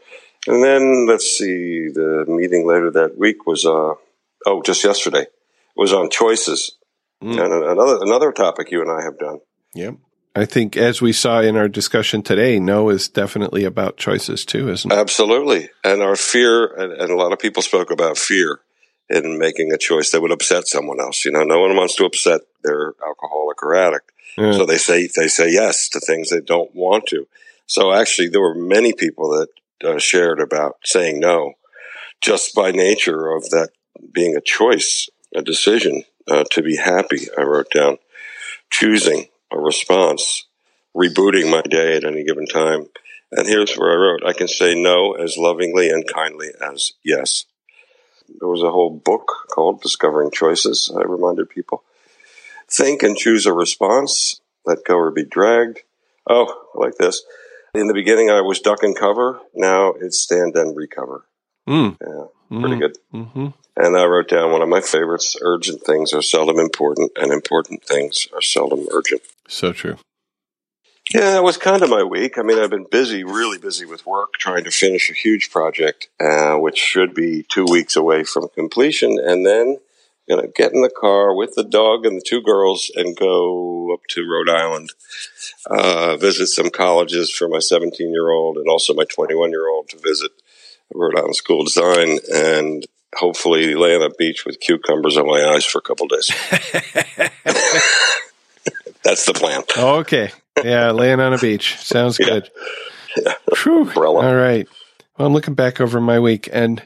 and then let's see. The meeting later that week was uh oh just yesterday It was on choices, mm. and another another topic you and I have done. Yep. I think, as we saw in our discussion today, no is definitely about choices too, isn't it? Absolutely. And our fear, and, and, a lot of people spoke about fear in making a choice that would upset someone else. You know, no one wants to upset their alcoholic or addict. Yeah. So they say, they say yes to things they don't want to. So actually, there were many people that uh, shared about saying no just by nature of that being a choice, a decision uh, to be happy. I wrote down choosing a response, rebooting my day at any given time. And here's where I wrote I can say no as lovingly and kindly as yes. there was a whole book called Discovering Choices. I reminded people think and choose a response, let go or be dragged. Oh, I like this. In the beginning, I was duck and cover. Now it's stand and recover. Mm. Yeah, pretty Mm. good. hmm And I wrote down one of my favorites urgent things are seldom important, and important things are seldom urgent. So true. Yeah, that was kind of my week. I mean, I've been busy, really busy with work, trying to finish a huge project, uh, which should be two weeks away from completion, and then gonna get in the car with the dog and the two girls and go up to Rhode Island, uh, visit some colleges for my 17 year old and also my 21 year old to visit Rhode Island School of Design and hopefully lay on a beach with cucumbers on my eyes for a couple days. That's the plan. okay. Yeah, laying on a beach. Sounds Yeah. good. Yeah. Phew. Umbrella. All right. Well, I'm looking back over my week and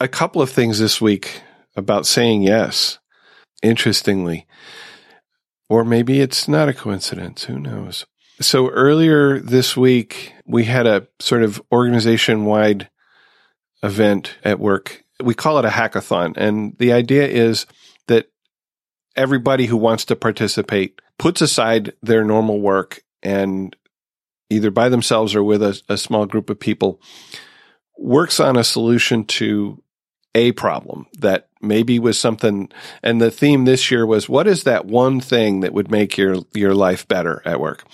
a couple of things this week about saying yes, interestingly. Or maybe it's not a coincidence. Who knows? So earlier this week, we had a sort of organization wide event at work. We call it a hackathon. And the idea is that everybody who wants to participate puts aside their normal work and either by themselves or with a, a small group of people works on a solution to a problem that maybe was something and the theme this year was what is that one thing that would make your your life better at work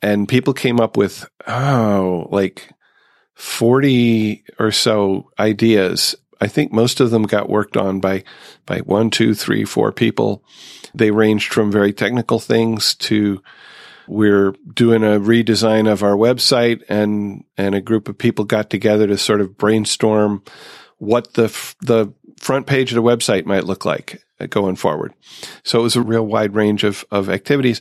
and people came up with oh like 40 or so ideas i think most of them got worked on by by one two three four people they ranged from very technical things to we're doing a redesign of our website and and a group of people got together to sort of brainstorm what the f- the front page of the website might look like uh, going forward. So it was a real wide range of of activities.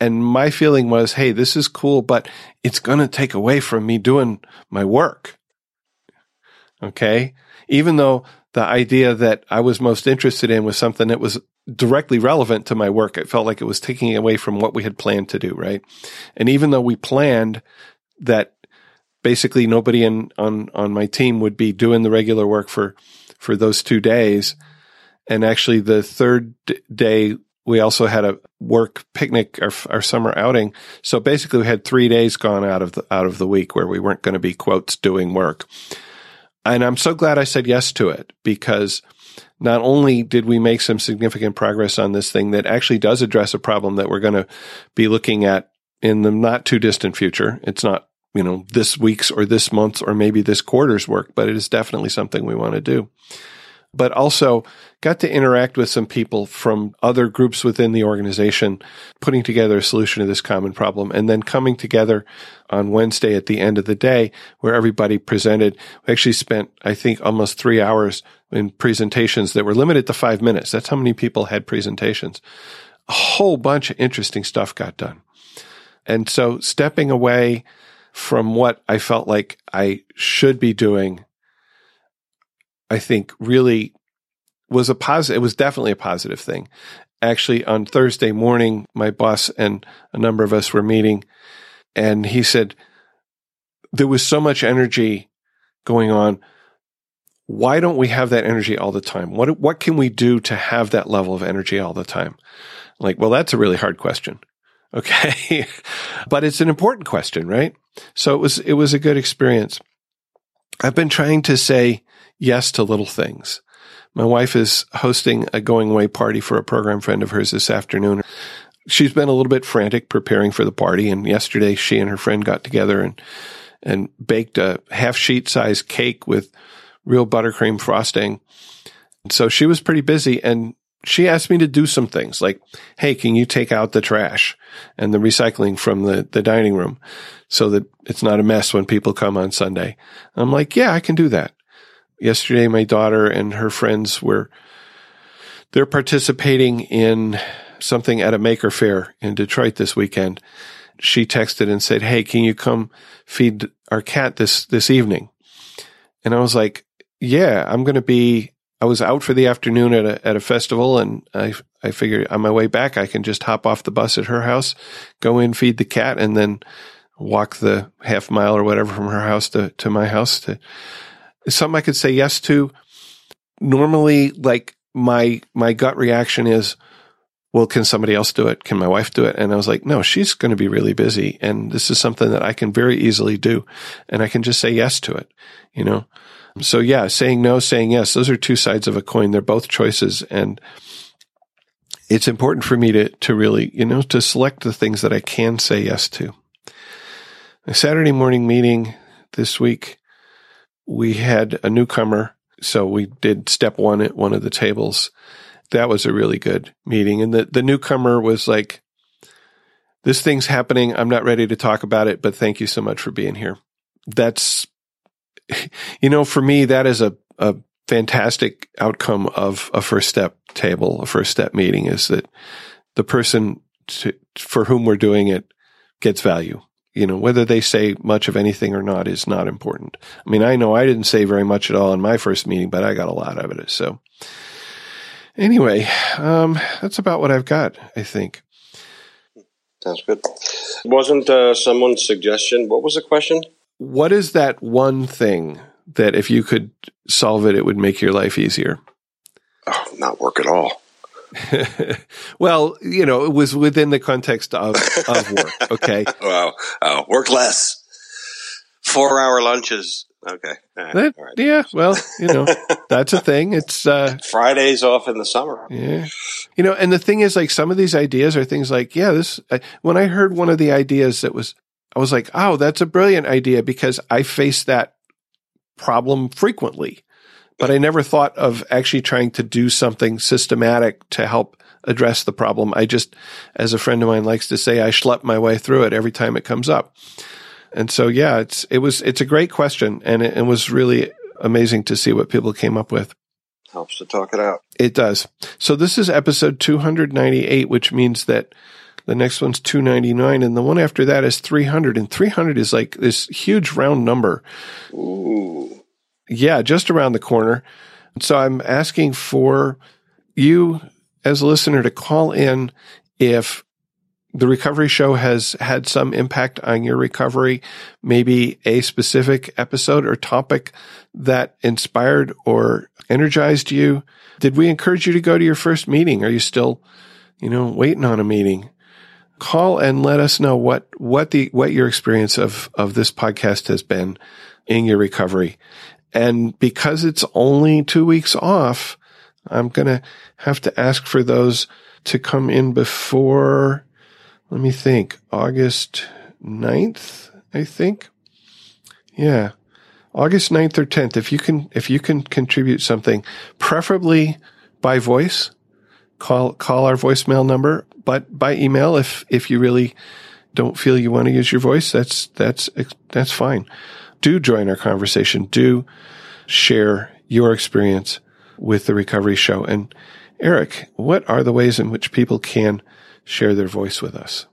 And my feeling was, hey, this is cool, but it's going to take away from me doing my work. Okay. Even though the idea that I was most interested in was something that was directly relevant to my work, it felt like it was taking away from what we had planned to do. Right. And even though we planned that basically nobody in, on, on my team would be doing the regular work for, for those two days. And actually the third day, we also had a work picnic, our, our summer outing. So basically we had three days gone out of the, out of the week where we weren't going to be quotes doing work. And I'm so glad I said yes to it because not only did we make some significant progress on this thing that actually does address a problem that we're going to be looking at in the not too distant future. It's not, you know, this week's or this month's or maybe this quarter's work, but it is definitely something we want to do. But also got to interact with some people from other groups within the organization, putting together a solution to this common problem and then coming together on Wednesday at the end of the day where everybody presented. We actually spent, I think, almost three hours in presentations that were limited to five minutes. That's how many people had presentations. A whole bunch of interesting stuff got done. And so stepping away from what I felt like I should be doing, I think really was a positive. It was definitely a positive thing. Actually, on Thursday morning, my boss and a number of us were meeting and he said, there was so much energy going on. Why don't we have that energy all the time? What, what can we do to have that level of energy all the time? Like, well, that's a really hard question. Okay. but it's an important question, right? So it was, it was a good experience. I've been trying to say yes to little things. My wife is hosting a going away party for a program friend of hers this afternoon. She's been a little bit frantic preparing for the party. And yesterday she and her friend got together and, and baked a half sheet size cake with real buttercream frosting. And so she was pretty busy and she asked me to do some things like, Hey, can you take out the trash and the recycling from the, the dining room so that it's not a mess when people come on Sunday? I'm like, yeah, I can do that. Yesterday, my daughter and her friends were, they're participating in something at a maker fair in Detroit this weekend. She texted and said, Hey, can you come feed our cat this, this evening? And I was like, yeah, I'm going to be I was out for the afternoon at a at a festival, and I I figured on my way back I can just hop off the bus at her house, go in, feed the cat, and then walk the half mile or whatever from her house to to my house. To is something I could say yes to. Normally, like my my gut reaction is, well, can somebody else do it? Can my wife do it? And I was like, no, she's going to be really busy, and this is something that I can very easily do, and I can just say yes to it. You know, so yeah, saying no, saying yes, those are two sides of a coin. They're both choices, and it's important for me to to really, you know, to select the things that I can say yes to. A Saturday morning meeting this week, we had a newcomer. So we did step one at one of the tables. That was a really good meeting. And the, the newcomer was like, this thing's happening. I'm not ready to talk about it, but thank you so much for being here. That's, you know, for me, that is a, a fantastic outcome of a first step table, a first step meeting is that the person to, for whom we're doing it gets value you know, whether they say much of anything or not is not important. I mean, I know I didn't say very much at all in my first meeting, but I got a lot out of it. So anyway, um, that's about what I've got, I think. Sounds good. Wasn't uh, someone's suggestion? What was the question? What is that one thing that if you could solve it, it would make your life easier? Oh, not work at all. well, you know, it was within the context of, of work. Okay. wow. Oh, work less. Four hour lunches. Okay. That, right. Yeah. Well, you know, that's a thing. It's uh, Fridays off in the summer. Yeah. You know, and the thing is, like, some of these ideas are things like, yeah, this, I, when I heard one of the ideas that was, I was like, oh, that's a brilliant idea because I face that problem frequently but I never thought of actually trying to do something systematic to help address the problem. I just, as a friend of mine likes to say, I schlep my way through it every time it comes up. And so, yeah, it's, it was, it's a great question and it, it was really amazing to see what people came up with. Helps to talk it out. It does. So this is episode 298, which means that the next one's 299 and the one after that is 300 and 300 is like this huge round number. Ooh. Yeah, just around the corner. So I'm asking for you as a listener to call in if the recovery show has had some impact on your recovery, maybe a specific episode or topic that inspired or energized you. Did we encourage you to go to your first meeting? Are you still, you know, waiting on a meeting? Call and let us know what, what the, what your experience of, of this podcast has been in your recovery. And because it's only two weeks off, I'm going to have to ask for those to come in before, let me think, August 9th, I think. Yeah. August 9th or 10th. If you can, if you can contribute something, preferably by voice, call, call our voicemail number, but by email if, if you really don't feel you want to use your voice, that's, that's, that's fine do join our conversation. Do share your experience with the recovery show. And Eric, what are the ways in which people can share their voice with us?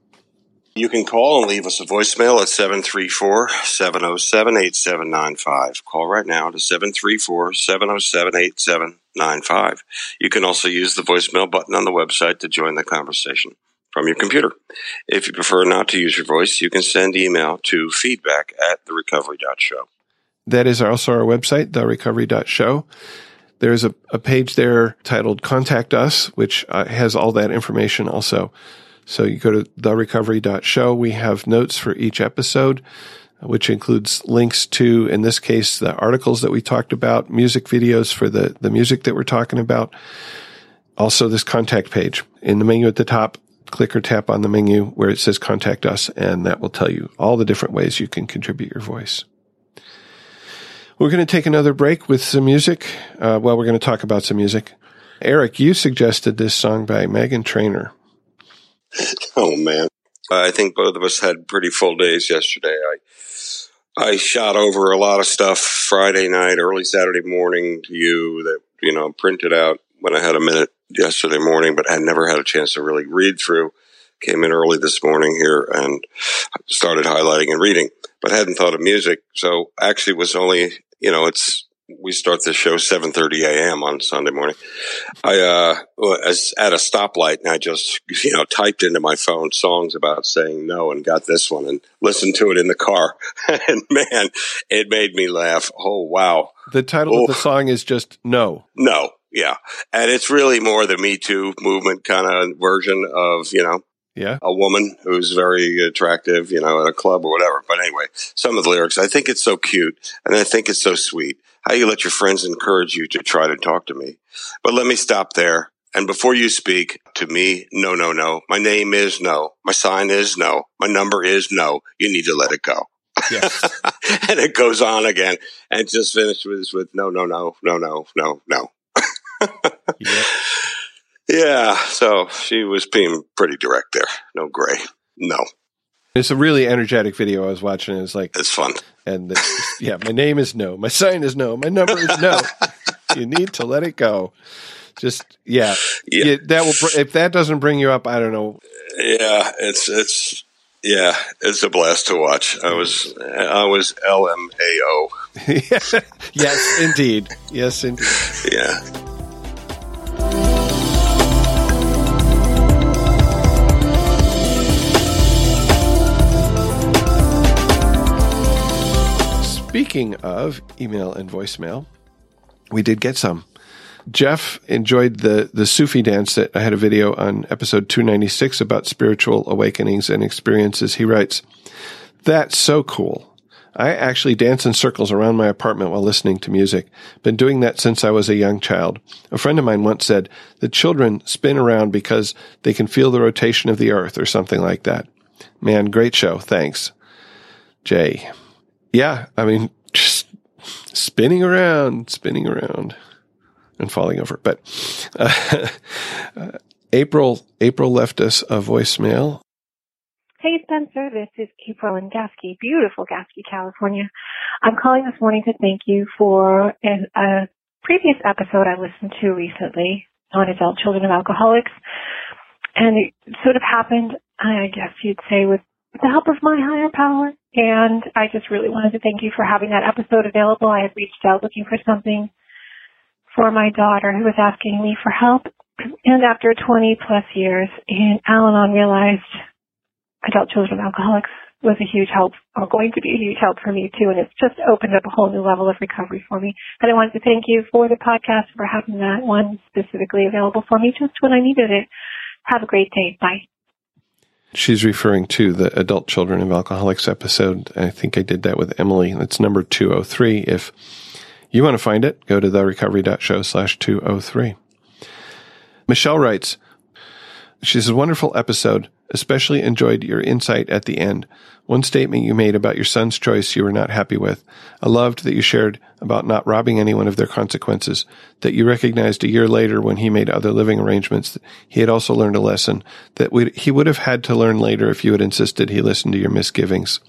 You can call and leave us a voicemail at 734 707 8795. Call right now to 734 707 8795. You can also use the voicemail button on the website to join the conversation from your computer. If you prefer not to use your voice, you can send email to feedback at therecovery.show. That is also our website, therecovery.show. There's a, a page there titled Contact Us, which uh, has all that information also. So you go to therecovery.show. We have notes for each episode, which includes links to, in this case, the articles that we talked about, music videos for the, the music that we're talking about. Also, this contact page. In the menu at the top, click or tap on the menu where it says contact us, and that will tell you all the different ways you can contribute your voice. We're going to take another break with some music. Uh, well, we're going to talk about some music. Eric, you suggested this song by Meghan Trainor. Oh man, I think both of us had pretty full days yesterday. I I shot over a lot of stuff Friday night, early Saturday morning to you that you know printed out when I had a minute yesterday morning, but had never had a chance to really read through. Came in early this morning here and started highlighting and reading, but hadn't thought of music. So actually was only, you know, it's we start the show 7:30 a.m. on Sunday morning. I uh, was at a stoplight and I just you know typed into my phone songs about saying no and got this one and listened to it in the car. and man, it made me laugh. Oh wow! The title oh. of the song is just no. No, yeah, and it's really more the Me Too movement kind of version of you know yeah. A woman who's very attractive, you know, at a club or whatever. But anyway, some of the lyrics, I think it's so cute and I think it's so sweet how you let your friends encourage you to try to talk to me. But let me stop there. And before you speak to me, no, no, no. My name is no. My sign is no. My number is no. You need to let it go. Yes. and it goes on again and just finishes with no, no, no, no, no, no, no. Yep. Yeah, so she was being pretty direct there. No gray. No. It's a really energetic video I was watching. It's like it's fun. And yeah, my name is no. My sign is no. My number is no. you need to let it go. Just yeah, yeah. that will if that doesn't bring you up, I don't know. Yeah, it's it's yeah, it's a blast to watch. I was I was LMAO. yes, indeed. Yes, indeed. Yeah. Speaking of email and voicemail, we did get some. Jeff enjoyed the the Sufi dance that I had a video on episode 296 about spiritual awakenings and experiences. He writes, "That's so cool. I actually dance in circles around my apartment while listening to music. Been doing that since I was a young child. A friend of mine once said the children spin around because they can feel the rotation of the earth or something like that. Man, great show. Thanks. Jay yeah, I mean, just spinning around, spinning around, and falling over. But uh, April, April left us a voicemail. Hey Spencer, this is April in Gasky, beautiful Gasky, California. I'm calling this morning to thank you for a previous episode I listened to recently on adult children of alcoholics. And it sort of happened, I guess you'd say, with the help of my higher power. And I just really wanted to thank you for having that episode available. I had reached out looking for something for my daughter who was asking me for help. And after 20 plus years in Al-Anon realized adult children of alcoholics was a huge help or going to be a huge help for me too. And it's just opened up a whole new level of recovery for me. And I wanted to thank you for the podcast for having that one specifically available for me just when I needed it. Have a great day. Bye she's referring to the adult children of alcoholics episode. I think I did that with Emily. It's number 203. If you want to find it, go to therecovery.show slash 203. Michelle writes, she says, wonderful episode. Especially enjoyed your insight at the end. One statement you made about your son's choice you were not happy with. I loved that you shared about not robbing anyone of their consequences, that you recognized a year later when he made other living arrangements he had also learned a lesson that he would have had to learn later if you had insisted he listened to your misgivings.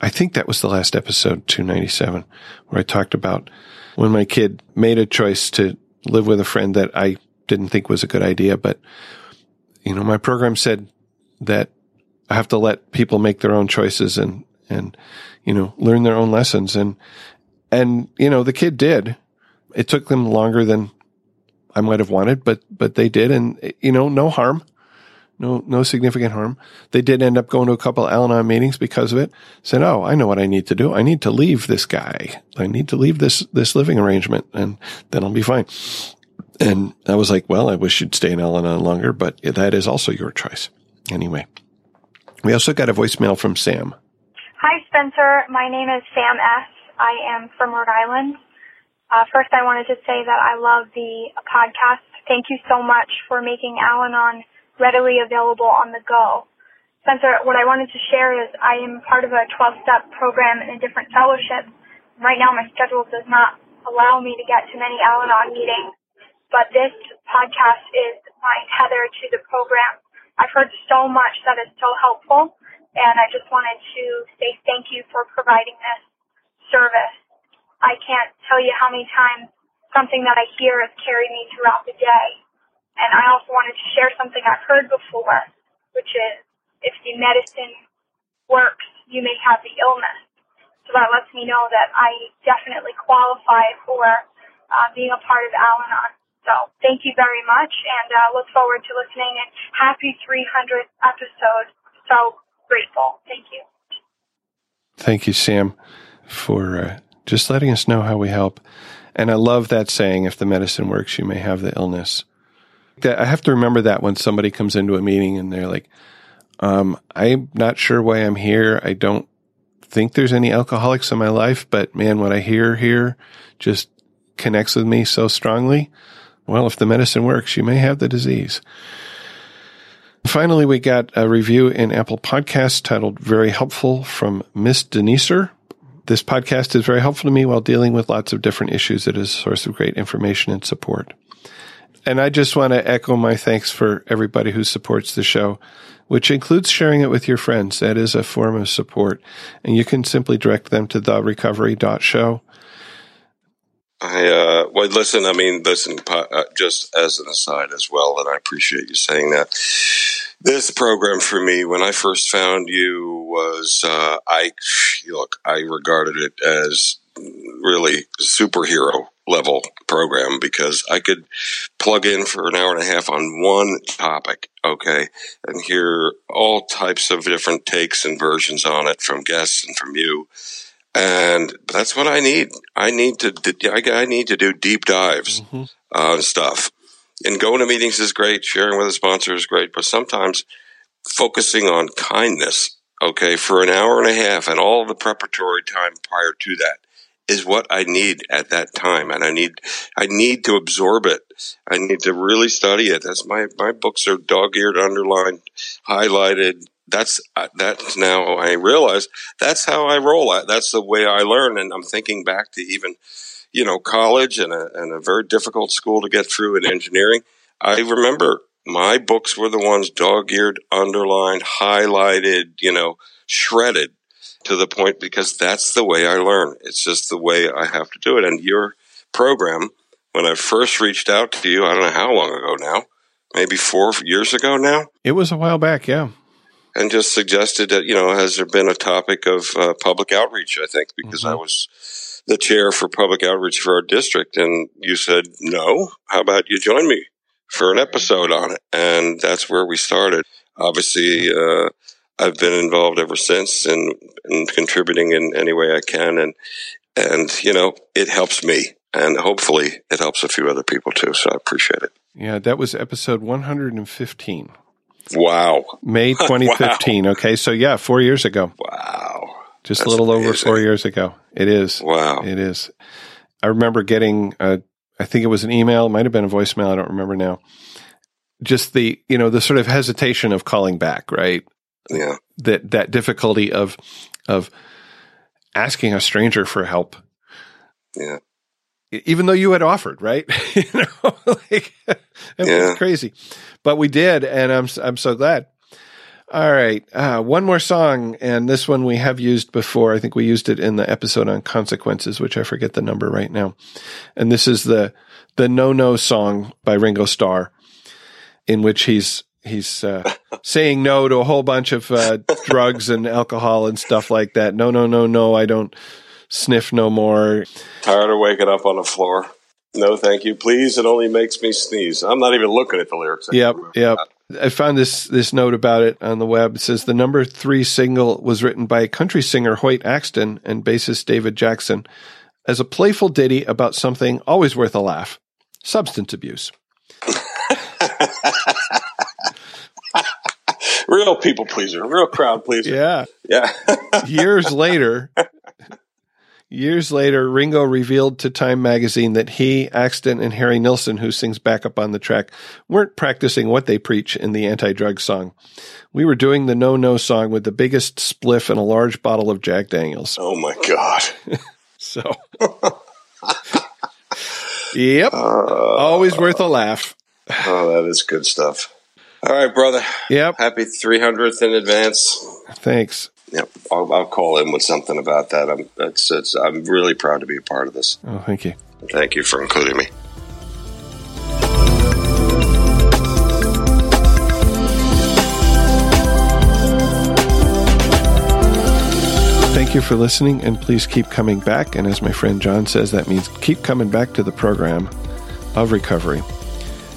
I think that was the last episode, 297, where I talked about when my kid made a choice to live with a friend that I didn't think was a good idea, but you know, my program said that I have to let people make their own choices and, and, you know, learn their own lessons. And, and, you know, the kid did. It took them longer than I might have wanted, but, but they did. And, you know, no harm. No, no significant harm. They did end up going to a couple Al-Anon meetings because of it. Said, "Oh, I know what I need to do. I need to leave this guy. I need to leave this this living arrangement, and then I'll be fine." And I was like, "Well, I wish you'd stay in Al-Anon longer, but that is also your choice." Anyway, we also got a voicemail from Sam. Hi, Spencer. My name is Sam S. I am from Rhode Island. Uh, first, I wanted to say that I love the podcast. Thank you so much for making Al Anon readily available on the go. Spencer, what I wanted to share is I am part of a 12 step program in a different fellowship. Right now, my schedule does not allow me to get to many Al Anon meetings, but this podcast is my tether to the program. I've heard so much that is so helpful, and I just wanted to say thank you for providing this service. I can't tell you how many times something that I hear has carried me throughout the day. And I also wanted to share something I've heard before, which is if the medicine works, you may have the illness. So that lets me know that I definitely qualify for uh, being a part of Al-Anon. So thank you very much and uh, look forward to listening and happy 300th episode. So grateful. Thank you. Thank you, Sam, for uh, just letting us know how we help. And I love that saying, if the medicine works, you may have the illness. I have to remember that when somebody comes into a meeting and they're like, um, I'm not sure why I'm here. I don't think there's any alcoholics in my life, but man, what I hear here just connects with me so strongly. Well, if the medicine works, you may have the disease. Finally, we got a review in Apple Podcasts titled Very Helpful from Miss Deniser. This podcast is very helpful to me while dealing with lots of different issues. It is a source of great information and support. And I just want to echo my thanks for everybody who supports the show, which includes sharing it with your friends. That is a form of support. And you can simply direct them to therecovery.show. I, uh, well, listen, I mean, listen, uh, just as an aside as well, and I appreciate you saying that. This program for me, when I first found you, was, uh, I, look, I regarded it as really superhero level program because I could plug in for an hour and a half on one topic, okay, and hear all types of different takes and versions on it from guests and from you. And that's what I need. I need to, I need to do deep dives mm-hmm. on stuff. And going to meetings is great. Sharing with a sponsor is great, but sometimes focusing on kindness, okay, for an hour and a half and all the preparatory time prior to that is what I need at that time. And I need, I need to absorb it. I need to really study it. That's my, my books are dog eared, underlined, highlighted. That's, uh, that's now I realize that's how I roll. That's the way I learn. And I'm thinking back to even, you know, college and a, and a very difficult school to get through in engineering. I remember my books were the ones dog eared, underlined, highlighted, you know, shredded to the point because that's the way I learn. It's just the way I have to do it. And your program, when I first reached out to you, I don't know how long ago now, maybe four years ago now. It was a while back, yeah. And just suggested that, you know, has there been a topic of uh, public outreach? I think because mm-hmm. I was the chair for public outreach for our district. And you said, no, how about you join me for an episode on it? And that's where we started. Obviously, uh, I've been involved ever since and, and contributing in any way I can. And, and, you know, it helps me and hopefully it helps a few other people too. So I appreciate it. Yeah. That was episode 115. Wow. May 2015. wow. Okay. So yeah, four years ago. Wow. Just That's a little amazing. over four years ago. It is. Wow. It is. I remember getting a, I think it was an email, it might have been a voicemail. I don't remember now. Just the, you know, the sort of hesitation of calling back, right? yeah that that difficulty of of asking a stranger for help yeah even though you had offered right you know like it yeah. was crazy but we did and i'm i'm so glad all right uh, one more song and this one we have used before i think we used it in the episode on consequences which i forget the number right now and this is the the no no song by ringo starr in which he's he's uh, saying no to a whole bunch of uh, drugs and alcohol and stuff like that. No, no, no, no. I don't sniff no more. Tired of waking up on the floor. No, thank you. Please, it only makes me sneeze. I'm not even looking at the lyrics. Yep, yep. I found this this note about it on the web. It says the number three single was written by country singer Hoyt Axton and bassist David Jackson as a playful ditty about something always worth a laugh: substance abuse. real people pleaser, real crowd pleaser. Yeah. Yeah. years later, years later, Ringo revealed to Time magazine that he, Axton, and Harry Nilsson, who sings backup on the track, weren't practicing what they preach in the anti drug song. We were doing the no no song with the biggest spliff and a large bottle of Jack Daniels. Oh my God. so. yep. Uh, Always worth a laugh. Oh, that is good stuff. All right, brother. Yep. Happy 300th in advance. Thanks. Yep. I'll, I'll call in with something about that. I'm, it's, it's, I'm really proud to be a part of this. Oh, thank you. Thank you for including me. Thank you for listening, and please keep coming back. And as my friend John says, that means keep coming back to the program of recovery.